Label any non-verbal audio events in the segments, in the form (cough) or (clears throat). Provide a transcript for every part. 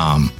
com.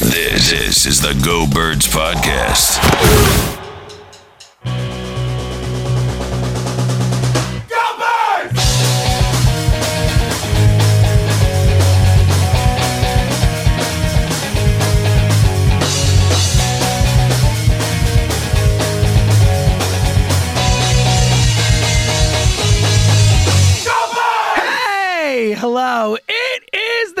This, this is the Go Birds Podcast.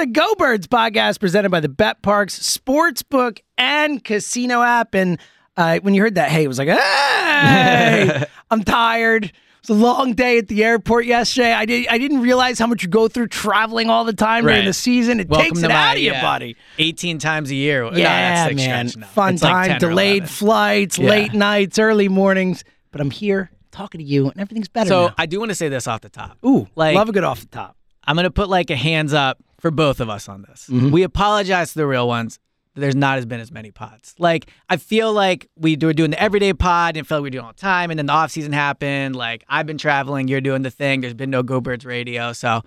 The Go Birds podcast presented by the Bet Parx Sportsbook and Casino app. And uh, when you heard that, hey, it was like, hey, (laughs) I'm tired. It's a long day at the airport yesterday. I did. I didn't realize how much you go through traveling all the time during the season. It Welcome takes it my, out of you, yeah, buddy. 18 times a year. No, Yeah, that's man. no. Fun It's time, 10 or delayed flights, Yeah. late nights, early mornings. But I'm here talking to you, and everything's better So now. I do want to say this off the top. Ooh, like- love a good off the top. I'm going to put like a hands up for both of us on this. Mm-hmm. We apologize to the real ones. There's not as been as many pods. Like I feel like we were doing the everyday pod and felt like we were doing all the time, and then the off season happened. Like I've been traveling, you're doing the thing. There's been no Go Birds radio, so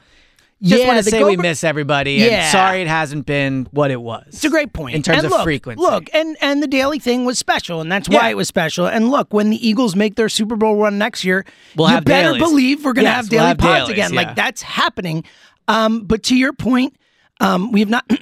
just Yeah, want to say Go we miss everybody. Yeah. and sorry it hasn't been what it was. It's a great point in terms And of look, frequency. Look, and and the daily thing was special, and that's why Yeah. it was special. And look, when the Eagles make their Super Bowl run next year, We'll you have better dailies. believe we're going to Yes, have we'll daily have pods dailies, again. yeah. Like that's happening. Um, but to your point, um, we have not. (clears throat)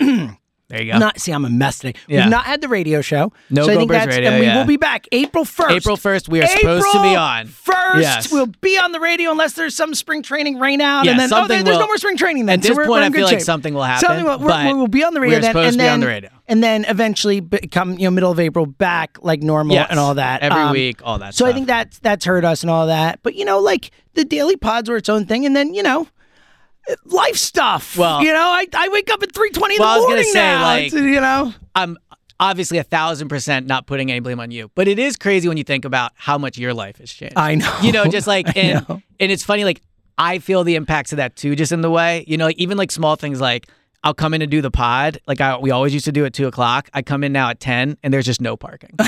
there you go. Not see, I'm a mess today. Yeah. We've not had the radio show. No so I Go think Birds that's, radio, and we yeah. will be back April first. April 1st, we are supposed to be on. First, Yes. we'll be on the radio unless there's some spring training rain out, Yeah, and then oh, there- there's no more spring training. Then At so this we're, point, I feel like something will happen, Something will, but we'll be on the radio we're then, supposed and to be then, on the radio. and then eventually become you know middle of April back like normal Yes, and all that every Um, week, all that So I think that's that's hurt us and all that. But you know, like the daily pods were its own thing, and then you know. Life stuff. Well- you know, I, I wake up at three twenty in Well, the morning say, now. like- you know, I'm obviously a thousand percent not putting any blame on you, but it is crazy when you think about how much your life has changed. I know. You know, just like (laughs) and and it's funny, like I feel the impacts of that too, just in the way you know, like, even like small things like. I'll come in and do the pod. Like I, we always used to do at two o'clock. I come in now at ten, and there's just no parking. (laughs) I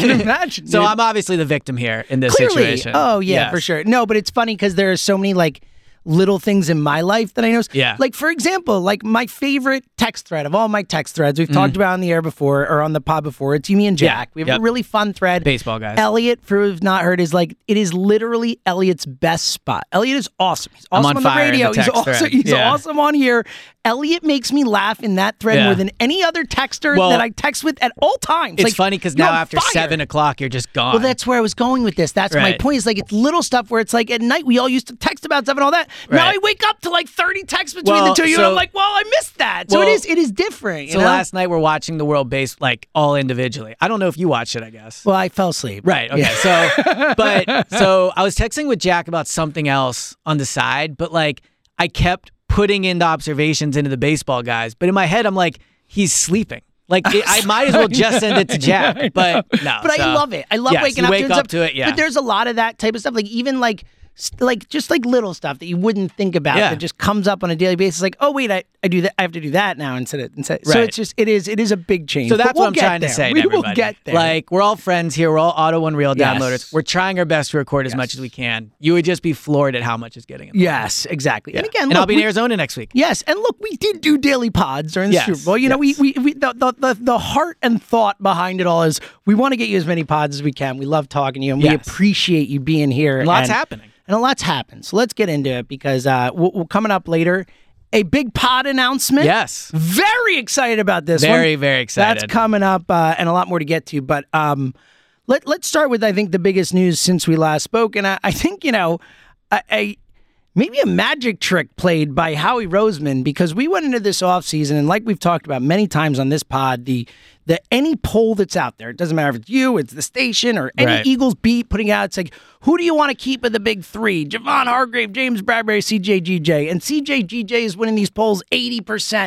can imagine. (laughs) so dude. I'm obviously the victim here in this Clearly. situation. Oh yeah, Yes. for sure. No, but it's funny because there are so many like little things in my life that I notice. Yeah. Like for example, like my favorite text thread of all my text threads we've talked about on the air before or on the pod before. It's you, me, and Mm. Yeah. Jack. We have Yep. a really fun thread. Baseball guys. Eliot, for who've not heard, is like it is literally Eliot's best spot. Eliot is awesome. He's awesome on the fire in radio. the he's awesome. He's Yeah. awesome on here. Eliot makes me laugh in that thread Yeah. more than any other texter Well, that I text with at all times. It's Like, funny because now after fire. seven o'clock, you're just gone. Well, that's where I was going with this. That's my point. Is like it's little stuff where it's like at night we all used to text about stuff and all that. Now I wake up to like thirty texts between Well, the two of you, and I'm like, well, I missed that. So it Well, is it is different. You so know? last night we're watching the world base like all individually. I don't know if you watched it. I guess. well, I fell asleep. Right. Okay. So, (laughs) but so I was texting with Jack about something else on the side, but like I kept putting in the observations into the baseball guys, but in my head I'm like, he's sleeping. Like (laughs) it, I might as well just send it to (laughs) Jack, but no. But I love it. I love Yes, waking up wake up to it, yeah. But there's a lot of that type of stuff. Like even like like just like little stuff that you wouldn't think about Yeah. that just comes up on a daily basis. Like, oh wait, I, I do that. I have to do that now instead of instead. So it's just it is it is a big change. So that's we'll what I'm trying there. to say. We to will get there. Like we're all friends here. We're all Auto One Real Yes. downloaders. We're trying our best to record as much as we can. You would just be floored at how much is getting. In yes, exactly. And again, and look, I'll be in we- Arizona next week. Yes, and look, we did do daily pods during the Yes, Super Bowl. You know, we, we, we the, the, the, the heart and thought behind it all is we want to get you as many pods as we can. We love talking to you, and we appreciate you being here. And lots and, happening. And a lot's happened. So let's get into it because uh, we're, we'll coming up later. a big pod announcement. Yes. Very excited about this one. Very, very excited. That's coming up uh, and a lot more to get to. But um, let, let's start with, I think, the biggest news since we last spoke. And I, I think, you know, I, a maybe a magic trick played by Howie Roseman because we went into this offseason and like we've talked about many times on this pod, the the any poll that's out there, it doesn't matter if it's you, it's the station, or any Right. Eagles beat putting out, it's like, who do you want to keep of the big three? Javon Hargrave, James Bradberry, CJ GJ. And CJ GJ is winning these polls 80%,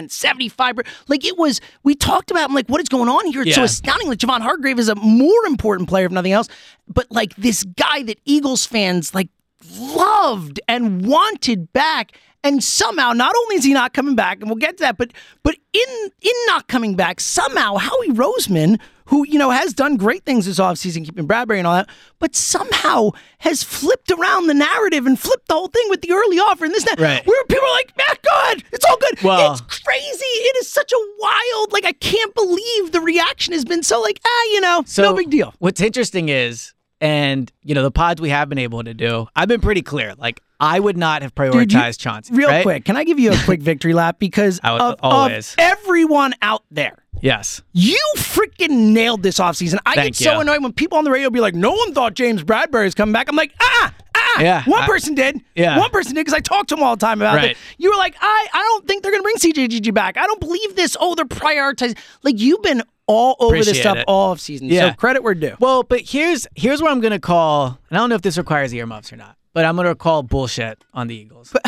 75%. Like it was, we talked about, I'm like, what is going on here? It's so Yeah. astounding. Like Javon Hargrave is a more important player, if nothing else. But like this guy that Eagles fans like loved and wanted back. And somehow, not only is he not coming back, and we'll get to that, but but in in not coming back, somehow Howie Roseman, who you know has done great things this offseason, keeping Bradberry and all that, but somehow has flipped around the narrative and flipped the whole thing with the early offer and this and that. Right. Where people are like, Matt, good, it's all good. Well- it's crazy. It is such a wild, like I can't believe the reaction has been so like, ah, you know, So no big deal. What's interesting is, and you know, the pods we have been able to do, I've been pretty clear. Like, I would not have prioritized Dude, you- Chauncey. Real right? quick, can I give you a (laughs) quick victory lap? Because I would- of, of always. everyone out there, Yes. you freaking nailed this offseason. I Thank get so you. annoyed when people on the radio be like, no one thought James Bradberry is coming back. I'm like, ah, ah. Yeah, One I- person did. Yeah. One person did because I talked to them all the time about Right. it. You were like, I, I don't think they're going to bring CJGJ back. I don't believe this. Oh, they're prioritizing. Like, you've been all over this stuff it. all of season. Yeah. So credit where due. Well, but here's here's what I'm gonna call, and I don't know if this requires earmuffs or not, but I'm gonna call bullshit on the Eagles. (laughs)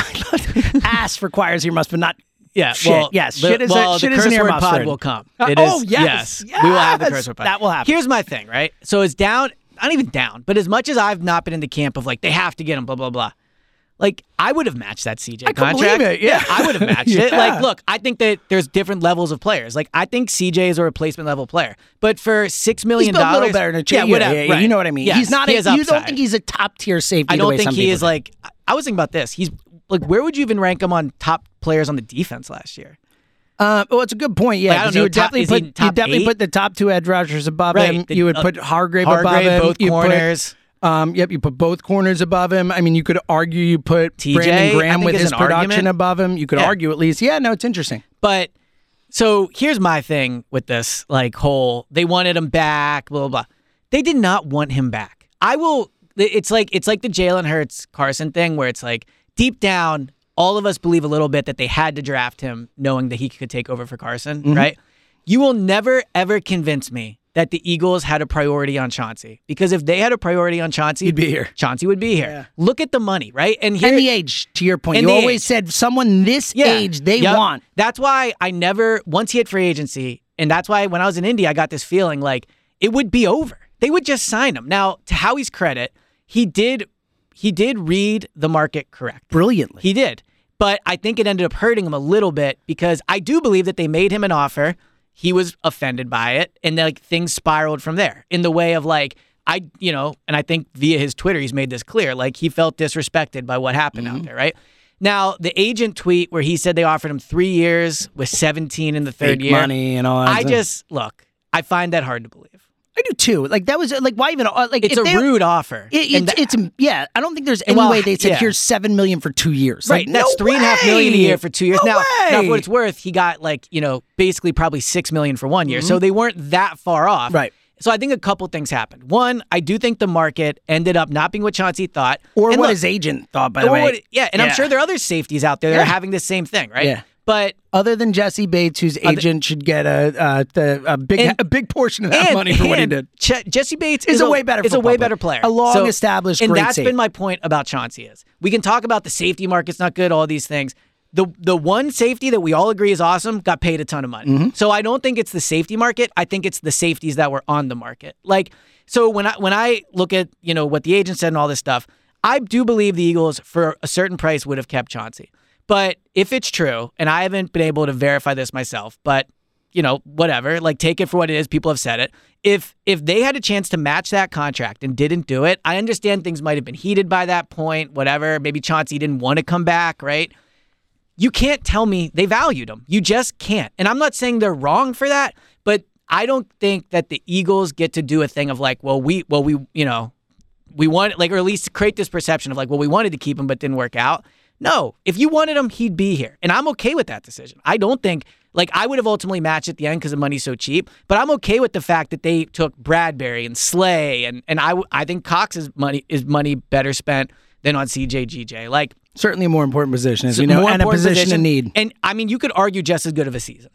(laughs) Ass requires must, but not Yeah, Shit, well, yes, the, shit is a- well, shit the is an earmuffs pod word. will come. Uh, It oh, is- yes, we will have the yes, curse word pod. that will happen. Here's my thing, right? So it's down, not even down, but as much as I've not been in the camp of like they have to get him, blah blah blah. Like I would have matched that CJ I contract. believe it, yeah. I would have (laughs) matched it. Like, look, I think that there's different levels of players. Like, I think CJ is a replacement level player, but for six million a dollars, little better than a yeah, yeah, whatever, yeah, yeah, right. You know what I mean? Yes, he's not. he A, you don't think he's a top tier safety? I don't think he is do. like. I- was thinking about this. He's like, where would you even rank him on top players on the defense last year? Uh, well, it's a good point. Yeah, Like, I don't 'cause you would top- definitely put you definitely eight? put the top two edge rushers above Right, him. the- you would uh, put Hargrave, above him. both You put- corners. Um, yep, you put both corners above him. I mean, you could argue you put TJ, Brandon Graham with his production argument. above him. You could Yeah. argue at least. Yeah, no, it's interesting. But so here's my thing with this like whole they wanted him back, blah blah blah. They did not want him back. I will. It's like it's like the Jalen Hurts Carson thing where it's like deep down, all of us believe a little bit that they had to draft him knowing that he could take over for Carson, Mm-hmm. right? You will never ever convince me that the Eagles had a priority on Chauncey because if they had a priority on Chauncey, He'd be here. Chauncey would be here. Look at the money, right? And here, and the age, to your point, point, you always age. said someone this age they Yep. want. That's why I never once he hit free agency, and that's why when I was in India, I got this feeling like it would be over. They would just sign him. Now, to Howie's credit, he did he did read the market correct. Brilliantly. He did. But I think it ended up hurting him a little bit because I do believe that they made him an offer. He was offended by it, and like things spiraled from there in the way of like I, you know, and I think via his Twitter he's made this clear. Like he felt disrespected by what happened Mm-hmm. out there, right? Now the agent tweet where he said they offered him three years with 17 in the third Fake year. money and all that I stuff. just look. I find that hard to believe. I do too. Like that was like why even uh, like It's a they- rude offer. It, it's, that- it's yeah. I don't think there's any Well, way they said yeah. here's seven million for two years. Right, Like, that's no three and a half million a way! year for two years. No now, now, for what it's worth, he got like you know basically probably six million for one year, so they weren't that far off. Mm-hmm. Right. So I think a couple things happened. One, I do think the market ended up not being what Chauncey thought, or And what look, his agent thought. By the way, what- yeah, and I'm sure there are other safeties out there that Yeah. are having the same thing, right? Yeah. But other than Jessie Bates, whose agent should get a a, the, a big And- a big portion of that and, money for what he and did. Ch- Jessie Bates Is is, a way better is a way player. better player, A long-established and great that's safety. been my point about Chauncey is we can talk about the safety market's not good, all these things. The the one safety that we all agree is awesome got paid a ton of money. Mm-hmm. So I don't think it's the safety market. I think it's the safeties that were on the market. Like so when I when I look at you know what the agent said and all this stuff, I do believe the Eagles for a certain price would have kept Chauncey. But if it's true, and I haven't been able to verify this myself, but you know, whatever, like take it for what it is. People have said it. If if they had a chance to match that contract and didn't do it, I understand things might have been heated by that point, whatever. Maybe Chauncey didn't want to come back, right? You can't tell me they valued him. You just can't. And I'm not saying they're wrong for that, but I don't think that the Eagles get to do a thing of like, well, we well, we, you know, we want like or at least create this perception of like, well, we wanted to keep him but didn't work out. No, if you wanted him, he'd be here. And I'm okay with that decision. I don't think, like, I would have ultimately matched at the end because the money's so cheap, but I'm okay with the fact that they took Bradberry and Slay, and, and I, I think Cox's money is money better spent than on CJ GJ. Like, Certainly a more important position, as you know, and a position, in need. And I mean, you could argue just as good of a season,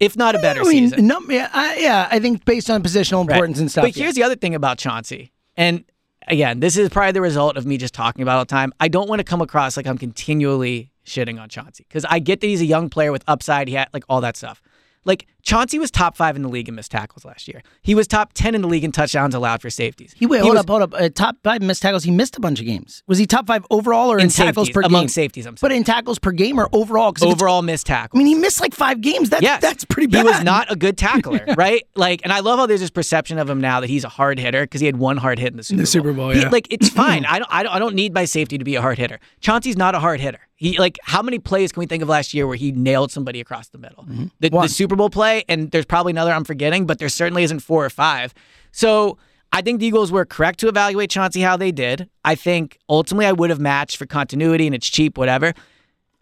if not a better I mean, season. no, yeah, I, yeah, I think based on positional Right. importance and stuff. But here's the other thing about Chauncey, and again, this is probably the result of me just talking about all the time. I don't want to come across like I'm continually shitting on Chauncey because I get that he's a young player with upside. He had like all that stuff. Like Chauncey was top five in the league in missed tackles last year. He was top ten in the league in touchdowns allowed for safeties. He wait, hold was up, hold up. Uh, top five missed tackles. He missed a bunch of games. Was he top five overall or in, in tackles per among game? safeties. I'm But in tackles per game or overall? 'Cause if it's- overall missed tackles. I mean, he missed like five games. That's Yes. that's pretty bad. He was not a good tackler, (laughs) right? Like, and I love how there's this perception of him now that he's a hard hitter because he had one hard hit in the Super Bowl. Super Bowl, He- yeah. like, it's (laughs) fine. I don't, I don't, I don't need my safety to be a hard hitter. Chauncey's not a hard hitter. He like, how many plays can we think of last year where he nailed somebody across the middle? Mm-hmm. The, the Super Bowl play, and there's probably another I'm forgetting, but there certainly isn't four or five. So. I think the Eagles were correct to evaluate Chauncey how they did. I think ultimately I would have matched for continuity and it's cheap, whatever.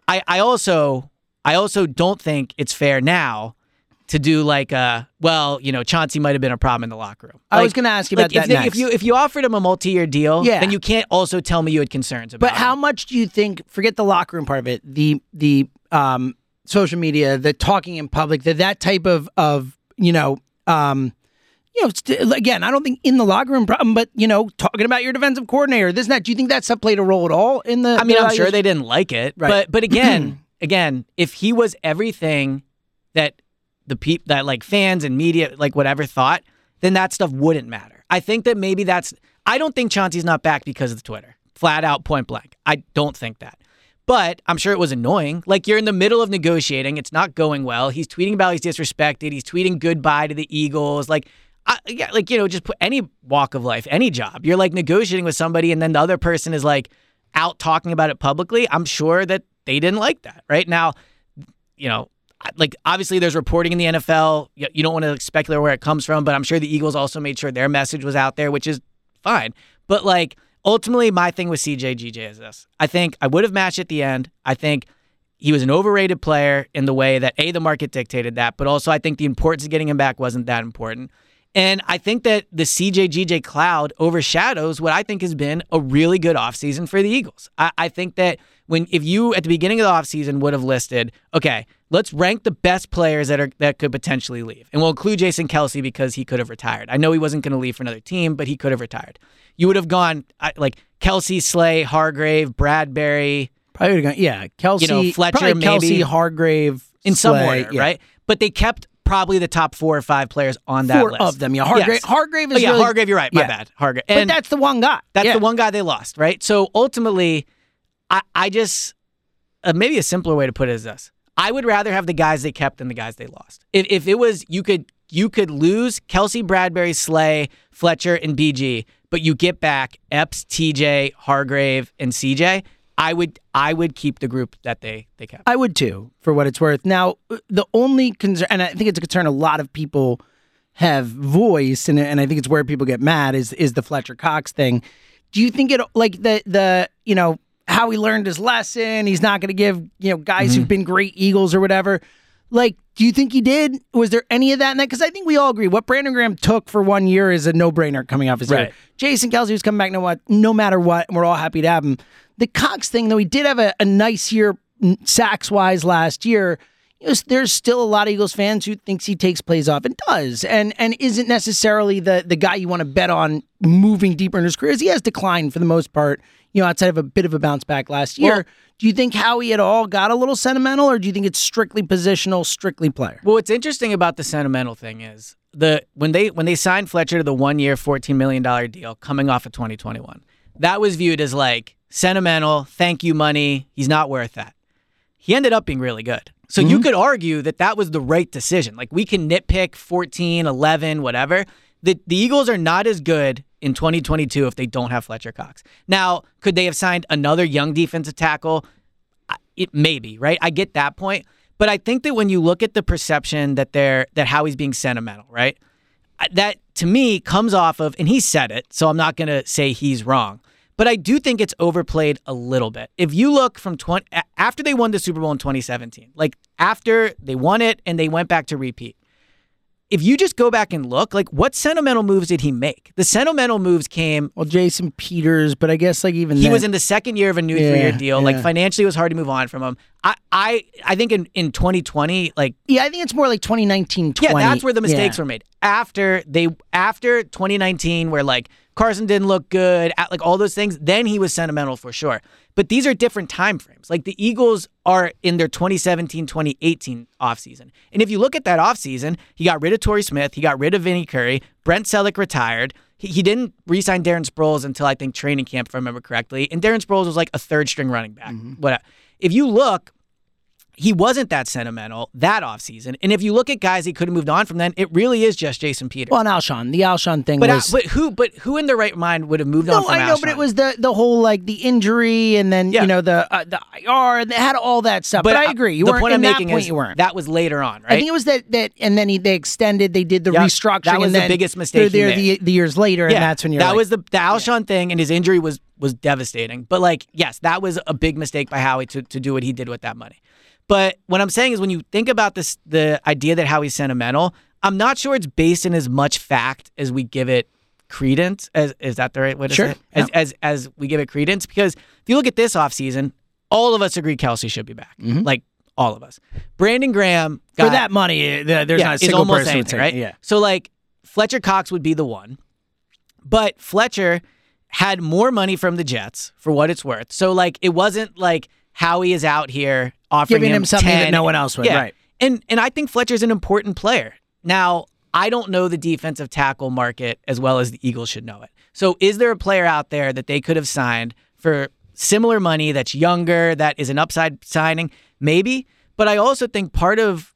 I, I also I also don't think it's fair now to do like a well, you know, Chauncey might have been a problem in the locker room. I was going to ask you like about that if, they- next. if you if you offered him a multi-year deal, Yeah. then you can't also tell me you had concerns about. It. But how him. much do you think? Forget the locker room part of it. The the um, social media, the talking in public, the that type of of you know um, you know st- again, I don't think in the locker room problem, but you know talking about your defensive coordinator, this and that. Do you think that stuff played a role at all in the? I mean, the I'm sure they didn't like it, Right. but but again, (clears throat) again, if he was everything that the peop that like fans and media like whatever thought, then that stuff wouldn't matter. I think that maybe that's. I don't think Chauncey's not back because of the Twitter, flat out, point blank. I don't think that. But I'm sure it was annoying. Like you're in the middle of negotiating, it's not going well. He's tweeting about he's disrespected. He's tweeting goodbye to the Eagles. Like, I, yeah, like you know, just put any walk of life, any job. You're like negotiating with somebody, and then the other person is like out talking about it publicly. I'm sure that they didn't like that. Right now, you know, like obviously there's reporting in the NFL. You, you don't want to speculate where it comes from, but I'm sure the Eagles also made sure their message was out there, which is fine. But like ultimately, my thing with CJ GJ is this: I think I would have matched at the end. I think he was an overrated player in the way that a the market dictated that, but also I think the importance of getting him back wasn't that important. And I think that the CJ GJ cloud overshadows what I think has been a really good offseason for the Eagles. I, I think that when if you at the beginning of the offseason would have listed, okay, let's rank the best players that are that could potentially leave. And we'll include Jason Kelce because he could have retired. I know he wasn't going to leave for another team, but he could have retired. You would have gone I- like Kelce, Slay, Hargrave, Bradberry, Probably would have gone. Yeah, Kelce, You know, Fletcher, probably Kelce, maybe. Hargrave, in some Slay, order, yeah. right? But they kept probably the top four or five players on that Four list. of them. Yeah, Hargrave. Yes. Hargrave Oh, is yeah, really, Hargrave. You're right. My Yeah. bad. Hargrave. But And that's the one guy. that's Yeah. the one guy they lost, right? So ultimately, I, I just uh, maybe a simpler way to put it is this: I would rather have the guys they kept than the guys they lost. If if it was you could you could lose Kelce, Bradberry, Slay, Fletcher, and BG, but you get back Epps, TJ, Hargrave, and CJ. I would I would keep the group that they they kept. I would too, for what it's worth. Now, uh, the only concern, and I think it's a concern a lot of people have voiced, and, and I think it's where people get mad is is the Fletcher Cox thing. Do you think it like the the you know how he learned his lesson? He's not going to give you know guys Mm-hmm. who've been great Eagles or whatever. Like, do you think he did? Was there any of that in that? Because I think we all agree what Brandon Graham took for one year is a no brainer coming off his Right. year. Jason Kelce was coming back no what no matter what, and we're all happy to have him. The Cox thing though, he did have a, a nice year sacks wise last year. You know, there's still a lot of Eagles fans who thinks he takes plays off and does, and and isn't necessarily the the guy you want to bet on moving deeper in his career. As he has declined for the most part. You know, outside of a bit of a bounce back last year. Well- do you think Howie at all got a little sentimental, or do you think it's strictly positional, strictly player? Well, what's interesting about the sentimental thing is the when they when they signed Fletcher to the one year, fourteen million dollar deal coming off of twenty twenty one, that was viewed as like sentimental, thank you money. He's not worth that. He ended up being really good. So you mm-hmm. could argue that that was the right decision. Like we can nitpick 14, 11, whatever. The the Eagles are not as good in 2022 if they don't have Fletcher Cox. Now, could they have signed another young defensive tackle? It maybe, right? I get that point, but I think that when you look at the perception that they're that Howie's being sentimental, right? That to me comes off of, and he said it, so I'm not going to say he's wrong. but I do think it's overplayed a little bit. If you look from 20 after they won the Super Bowl in 2017, like after they won it and they went back to repeat. If you just go back and look, like what sentimental moves did he make? The sentimental moves came Well, Jason Peters, but I guess like even he then- was in the second year of a new Yeah, three-year deal. Like financially, it was hard to move on from him. I, I, I think in in 2020, like Yeah, I think it's more like 2019, 20. yeah, that's where the mistakes Yeah. were made after they after 2019, where like Carson didn't look good, at, like all those things. Then he was sentimental for sure. But these are different time frames. Like the Eagles are in their 2017, 2018 offseason. And if you look at that offseason, he got rid of Torrey Smith, he got rid of Vinny Curry, Brent Celek retired. He, he didn't re-sign Darren Sproles until I think training camp, if I remember correctly. And Darren Sproles was like a third string running back. Mm-hmm. But if you look, he wasn't that sentimental that offseason. And if you look at guys he could have moved on from then, it really is just Jason Peters. Well, and Alshon, the Alshon thing but, uh, was. but who but who in their right mind would have moved on no, from I know, but it was the the whole like the injury and then Yeah. you know the uh, the IR and they had all that stuff. But, I uh, agree, you the weren't point I'm that making point. is you weren't. that was later on, right? I think it was that that and then he, they extended. They did the Yep, restructuring. that was the biggest mistake there the, the years later, and that's when you're that like, was the the Alshon thing, and his injury was was devastating. But like, yes, that was a big mistake by Howie to to do what he did with that money. But what I'm saying is, when you think about this, the idea that Howie's sentimental, I'm not sure it's based in as much fact as we give it credence. As is that the right way to Sure, say it? As, as as we give it credence, because if you look at this offseason, all of us agree Kelce should be back. Like all of us. Brandon Graham got, Mm-hmm. for that money. the- There's not a single almost person anything, right? Yeah. So like Fletcher Cox would be the one, but Fletcher had more money from the Jets for what it's worth. So like it wasn't like Howie is out here offering Giving him something that no one else would, Yeah. right. And and I think Fletcher's an important player. Now I don't know the defensive tackle market as well as the Eagles should know it. So is there a player out there that they could have signed for similar money that's younger, that is an upside signing? Maybe. But I also think part of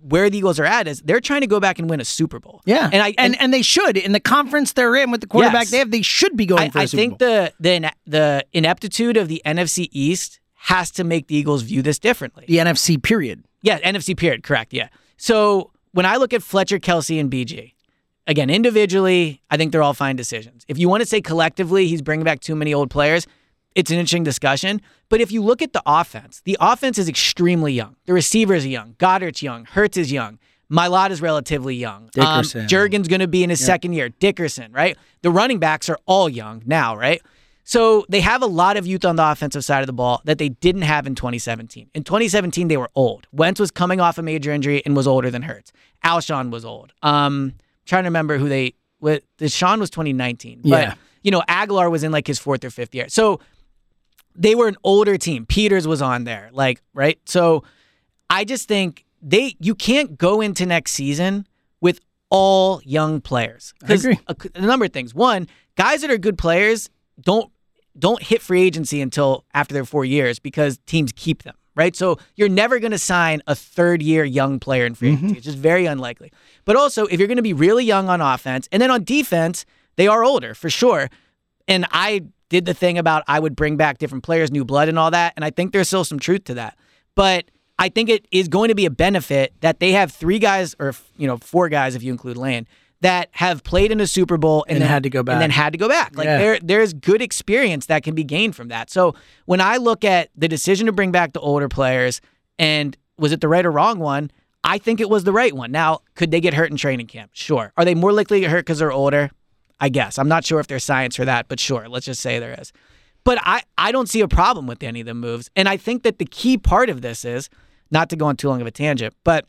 where the Eagles are at is they're trying to go back and win a Super Bowl. Yeah, And I and, and they should in the conference they're in with the quarterback Yes. they have. They should be going I, for a I Super think Bowl. the the the ineptitude of the NFC East has to make the Eagles view this differently. the NFC period. Yeah, NFC period, correct. Yeah. So when I look at Fletcher, Kelce, and BG, again, individually, I think they're all fine decisions. If you want to say collectively he's bringing back too many old players, it's an interesting discussion. But if you look at the offense, the offense is extremely young. The receivers are young. Goedert's young. Hurts is young. Mailata is relatively young. Um, Jurgen's going to be in his second year. Dickerson, right? The running backs are all young now, right? So they have a lot of youth on the offensive side of the ball that they didn't have in 2017. In 2017, they were old. Wentz was coming off a major injury and was older than Hurts. Alshon was old. Um, trying to remember who they. What DeSean was 2019. But Yeah. you know, Agholor was in like his fourth or fifth year. So they were an older team. Peters was on there, like right. So I just think they you can't go into next season with all young players. 'Cause agree. A, a number of things. One, guys that are good players don't don't hit free agency until after their four years because teams keep them. Right. So you're never going to sign a third year young player in free mm-hmm. agency. It's just very unlikely. But also, if you're going to be really young on offense and then on defense, they are older for sure. And I did the thing about I would bring back different players, new blood, and all that. And I think there's still some truth to that. But I think it is going to be a benefit that they have three guys, or you know, four guys if you include Lane, that have played in a Super Bowl and, And then, had to go back. and then had to go back. Like Yeah. there, there's good experience that can be gained from that. So when I look at the decision to bring back the older players, and was it the right or wrong one? I think it was the right one. Now, could they get hurt in training camp? Sure. Are they more likely to get hurt because they're older? I guess. I'm not sure if there's science for that, but sure, let's just say there is. But I, I don't see a problem with any of the moves. And I think that the key part of this is not to go on too long of a tangent, but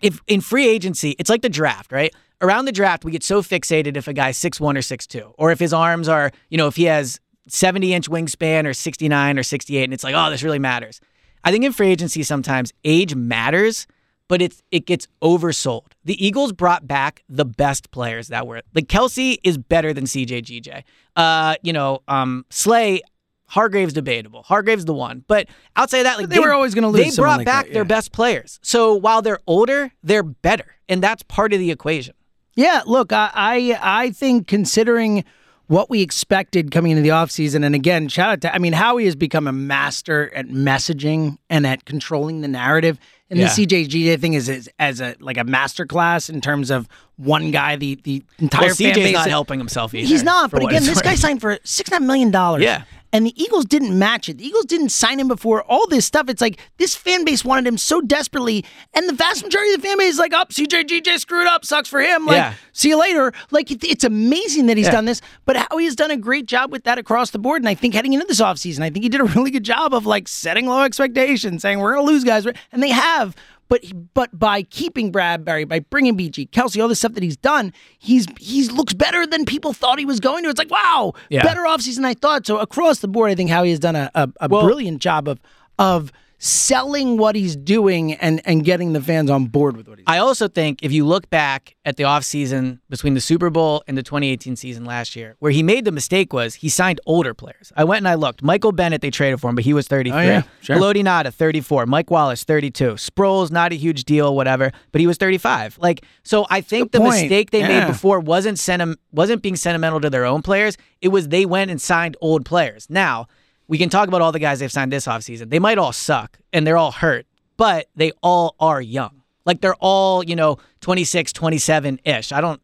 if in free agency, it's like the draft, right? Around the draft, we get so fixated if a guy's 6'1 or 6'2, or if his arms are, you know, if he has 70 inch wingspan or 69 or 68, and it's like, oh, this really matters. I think in free agency, sometimes age matters, but it's it gets oversold. The Eagles brought back the best players that were like Kelce is better than CJ GJ. Uh, you know, um, Slay, Hargrave's debatable. Hargrave's the one, but outside of that, like They were always gonna lose They brought like back that, their best players. So while they're older, they're better, and that's part of the equation. Yeah, look, I, I I think considering what we expected coming into the offseason, and again, shout out to I mean, Howie has become a master at messaging and at controlling the narrative. And Yeah. the CJGJ thing is, is as a like a master class in terms of one guy, the the entire Well, fan base. not helping himself either. He's not, but again, this guy signed for six nine million dollars. Yeah. And the Eagles didn't match it. The Eagles didn't sign him before all this stuff. It's like this fan base wanted him so desperately, and the vast majority of the fan base is like, oh, "Up, CJ GJ screwed up, sucks for him." Like, Yeah. see you later. Like, it, it's amazing that he's Yeah. done this, but how he has done a great job with that across the board. And I think heading into this offseason, I think he did a really good job of like setting low expectations, saying we're going to lose guys, and they have. But but by keeping Bradberry, by bringing BG, Kelce, all the stuff that he's done, he's he's looks better than people thought he was going to. It's like wow, Yeah. better offseason than I thought. So across the board, I think Howie has done a, a, a Well- brilliant job of of selling what he's doing and and getting the fans on board with what he's. Doing. I also think if you look back at the offseason between the Super Bowl and the 2018 season last year, where he made the mistake was he signed older players. I went and I looked. Michael Bennett, they traded for him, but he was 33. Oh, yeah, sure. Haloti Ngata, 34. Mike Wallace, 32. Sproles, not a huge deal, whatever, but he was 35. Like, so I think Good the point. mistake they Yeah. made before wasn't sentem- wasn't being sentimental to their own players. It was they went and signed old players. Now, we can talk about all the guys they've signed this offseason. They might all suck and they're all hurt, but they all are young. Like they're all, you know, 26, 27 ish. I don't,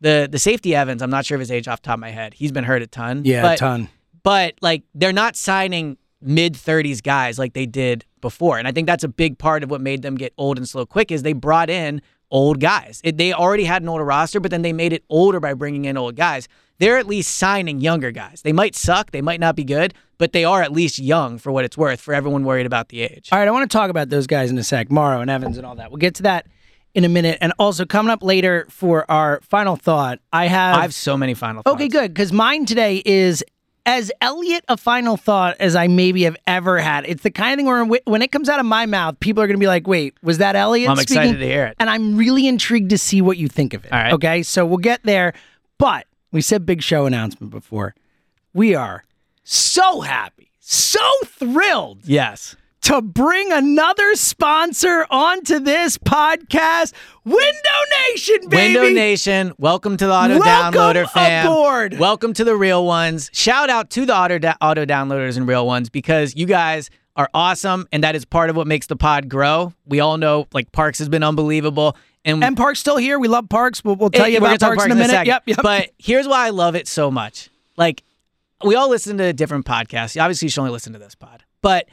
the the safety Evans, I'm not sure of his age off the top of my head. He's been hurt a ton. yeah, but, a ton. But like they're not signing mid 30s guys like they did before. And I think that's a big part of what made them get old and slow quick is they brought in old guys. It, they already had an older roster, but then they made it older by bringing in old guys. They're at least signing younger guys. They might suck, they might not be good, but they are at least young for what it's worth for everyone worried about the age. All right, I want to talk about those guys in a sec, Morrow and Evans and all that. We'll get to that in a minute. And also coming up later for our final thought, I have. I have so many final thoughts. okay, good because mine today is as Eliot a final thought as I maybe have ever had. It's the kind of thing where when it comes out of my mouth, people are going to be like, "Wait, was that Eliot?" I'm speaking?" excited to hear it. and I'm really intrigued to see what you think of it. All right. Okay, so we'll get there. But we said big show announcement before. We are so happy, so thrilled Yes. To bring another sponsor onto this podcast, Window Nation, baby. Window Nation, welcome to the Auto Welcome Downloader fam. aboard. Welcome to the real ones. Shout out to the auto da- auto downloaders and real ones because you guys are awesome, and that is part of what makes the pod grow. We all know like Parx has been unbelievable, and, And Park's still here. We love Parx. We'll, we'll tell Eh, you about gonna Parx, in a minute. second. Yep, yep. But here's why I love it so much. Like we all listen to different podcasts. Obviously, you should only listen to this pod, but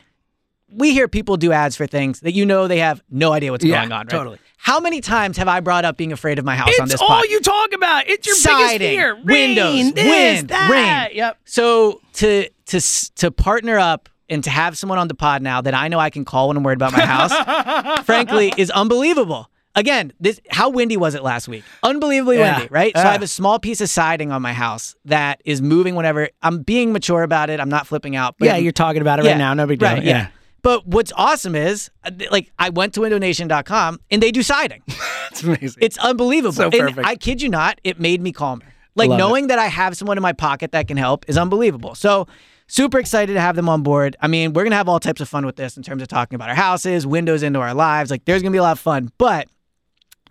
we hear people do ads for things that you know they have no idea what's Yeah, going on. Right? totally. How many times have I brought up being afraid of my house on this? it's all pod? you talk about. It's your Siding, biggest fear. windows, this, wind, that. rain. Yep. So to to to partner up and to have someone on the pod now that I know I can call when I'm worried about my house, (laughs) frankly, is unbelievable. Again, this how windy was it last week? Unbelievably Yeah. windy, right? So I have a small piece of siding on my house that is moving whenever I'm being mature about it. I'm not flipping out. But Yeah, you're talking about it right now. No big deal. Right, yeah. But what's awesome is, uh, like, I went to windownation.com and they do siding. (laughs) It's amazing. It's unbelievable. So And perfect. I kid you not, it made me calmer. Like Love it. knowing that I have someone in my pocket that can help is unbelievable. So super excited to have them on board. I mean, we're gonna have all types of fun with this in terms of talking about our houses, windows into our lives. Like there's gonna be a lot of fun. But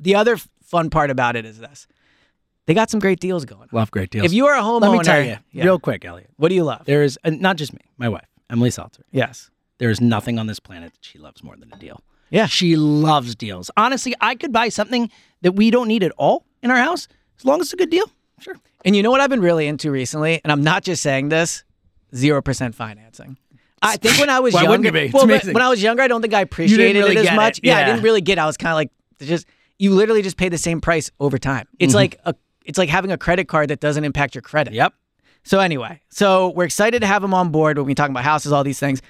the other f- fun part about it is this: they got some great deals going. love great deals. If you are a homeowner, Let me tell you, Yeah. real quick, Eliot. what do you love? There is uh, not just me, my wife, Emily Seltzer. Yes. There is nothing on this planet that she loves more than a deal. Yeah. She loves deals. Honestly, I could buy something that we don't need at all in our house as long as it's a good deal. Sure. And you know what I've been really into recently, and I'm not just saying this: zero percent financing. I think when I was (laughs) Why younger, wouldn't it be? Well, when I was younger, I don't think I appreciated really it as get it. much. Yeah, I didn't really get. it. I was kind of like, just you literally just pay the same price over time. Mm-hmm. It's like a, it's like having a credit card that doesn't impact your credit. Yep. So anyway, so we're excited to have them on board when we talk about houses, all these things.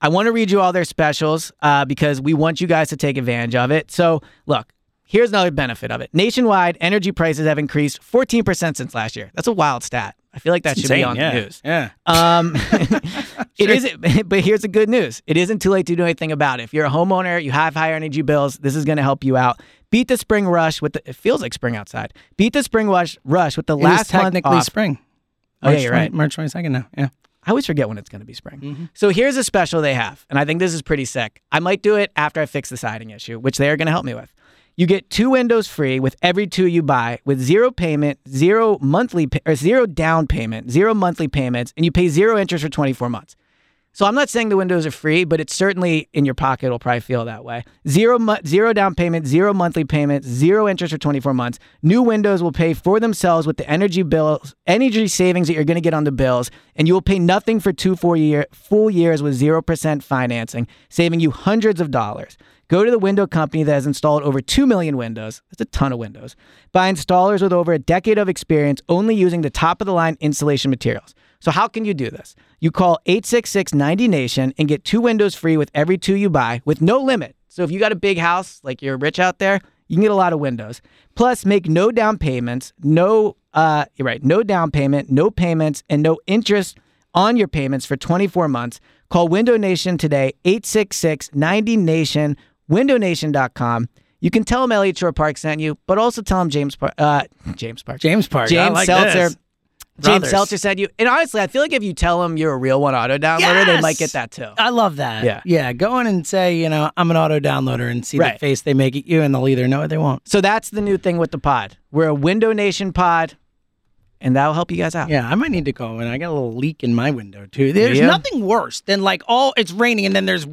I want to read you all their specials uh, because we want you guys to take advantage of it. So look, here's another benefit of it. Nationwide, energy prices have increased 14% since last year. That's a wild stat. I feel like that should be on yeah. the news. Yeah. Um, (laughs) (laughs) it isn't, (laughs) but here's the good news. It isn't too late to do anything about it. If you're a homeowner, you have higher energy bills, this is going to help you out. Beat the spring rush with the, it feels like spring outside. Beat the spring rush, rush with the It is last month technically off. spring. Oh, yeah, March you're 20 right. March 22nd now. Yeah. I always forget when it's going to be spring. Mm-hmm. So here's a special they have, and I think this is pretty sick. I might do it after I fix the siding issue, which they are going to help me with. You get two windows free with every two you buy, with zero payment, zero monthly or zero down payment, zero monthly payments, and you pay zero interest for 24 months. So I'm not saying the windows are free, but it's certainly in your pocket. It'll probably feel that way. Zero, down payment, zero monthly payment, zero interest for 24 months. New windows will pay for themselves with the energy bills, energy savings that you're going to get on the bills, and you will pay nothing for two four year full years with zero percent financing, saving you hundreds of dollars. Go to the window company that has installed over 2 million windows. That's a ton of windows. By installers with over a decade of experience only using the top of the line insulation materials. So, how can you do this? You call 866 90 Nation and get two windows free with every two you buy with no limit. So, if you got a big house, like you're rich out there, you can get a lot of windows. Plus, make no down payments, no, uh, you're right, no down payment, no payments, and no interest on your payments for 24 months. Call Window Nation today, 866 90 Nation, windownation.com. You can tell them Eliot Shorr-Parks sent you, but also tell them James Park, uh, James Park, James Park. I James like Seltzer. this. James Brothers. Seltzer sent you. And honestly, I feel like if you tell them you're a real one auto downloader, they might get Yes! that too. I love that. Yeah. Yeah. Go in and say, you know, I'm an auto downloader and see the Right. face they make at you, and they'll either know or they won't. So that's the new thing with the pod. We're a Window Nation pod, and that'll help you guys out. Yeah, I might need to go in. I got a little leak in my window too. There's you? nothing worse than like all it's raining and then there's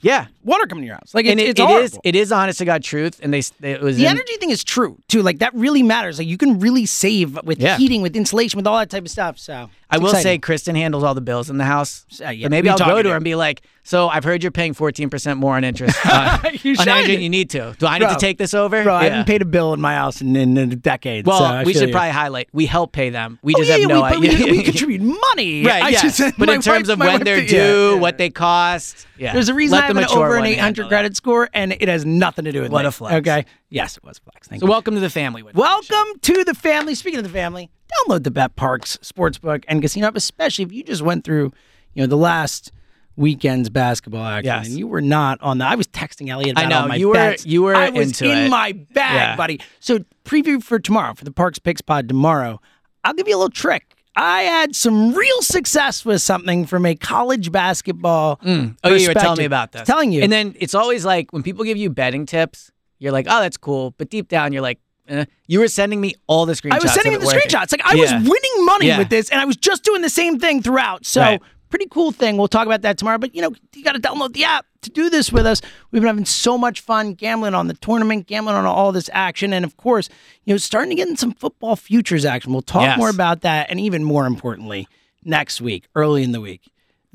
Yeah. water coming to your house. Like it's, And it, it's it is it is honest to God truth. And they it was the in- energy thing is true too. Like that really matters. Like you can really save with Yeah. heating, with insulation, with all that type of stuff. So I will say. Kristen handles all the bills in the house. Uh, yeah, but maybe I'll go to her. and be like, "So I've heard you're paying 14% more on interest on, (laughs) uh, You on than you need to. Do I need Bro. to take this over?" bro, I haven't paid a bill in my house in, in, in a decade. Well, so we should you. probably highlight. We help pay them. We Oh, just yeah, have yeah, no we, but we, idea. we (laughs) contribute money. right, should But in terms wife- of when they're due, yeah, yeah. what they cost, yeah. There's a reason Let I have an over an 800 credit score, and it has nothing to do with What me. a flex. Okay. Yes, it was flex. Thank So you. welcome to the family. Welcome to the family. Speaking of the family, download the Bet Parx Sportsbook and Casino app, especially if you just went through, you know, the last weekend's basketball action Yes. and you were not on that. I was texting Eliot I know, my you were- bets. you were I was in it. my bag, Yeah. buddy. So preview for tomorrow for the Parx Picks Pod tomorrow. I'll give you a little trick. I had some real success with something from a college basketball. Oh, you were telling me about this. Telling you. And then it's always like when people give you betting tips, you're like, oh, that's cool. But deep down, you're like, eh. you were sending me all the screenshots. I was sending it the working. screenshots. Like I Yeah. was winning money Yeah. with this, and I was just doing the same thing throughout. So Right. Pretty cool thing. We'll talk about that tomorrow. But you know, you got to download the app to do this with us. We've been having so much fun gambling on the tournament, gambling on all this action, and of course, you know, starting to get in some football futures action. We'll talk Yes. more about that, and even more importantly, next week, early in the week.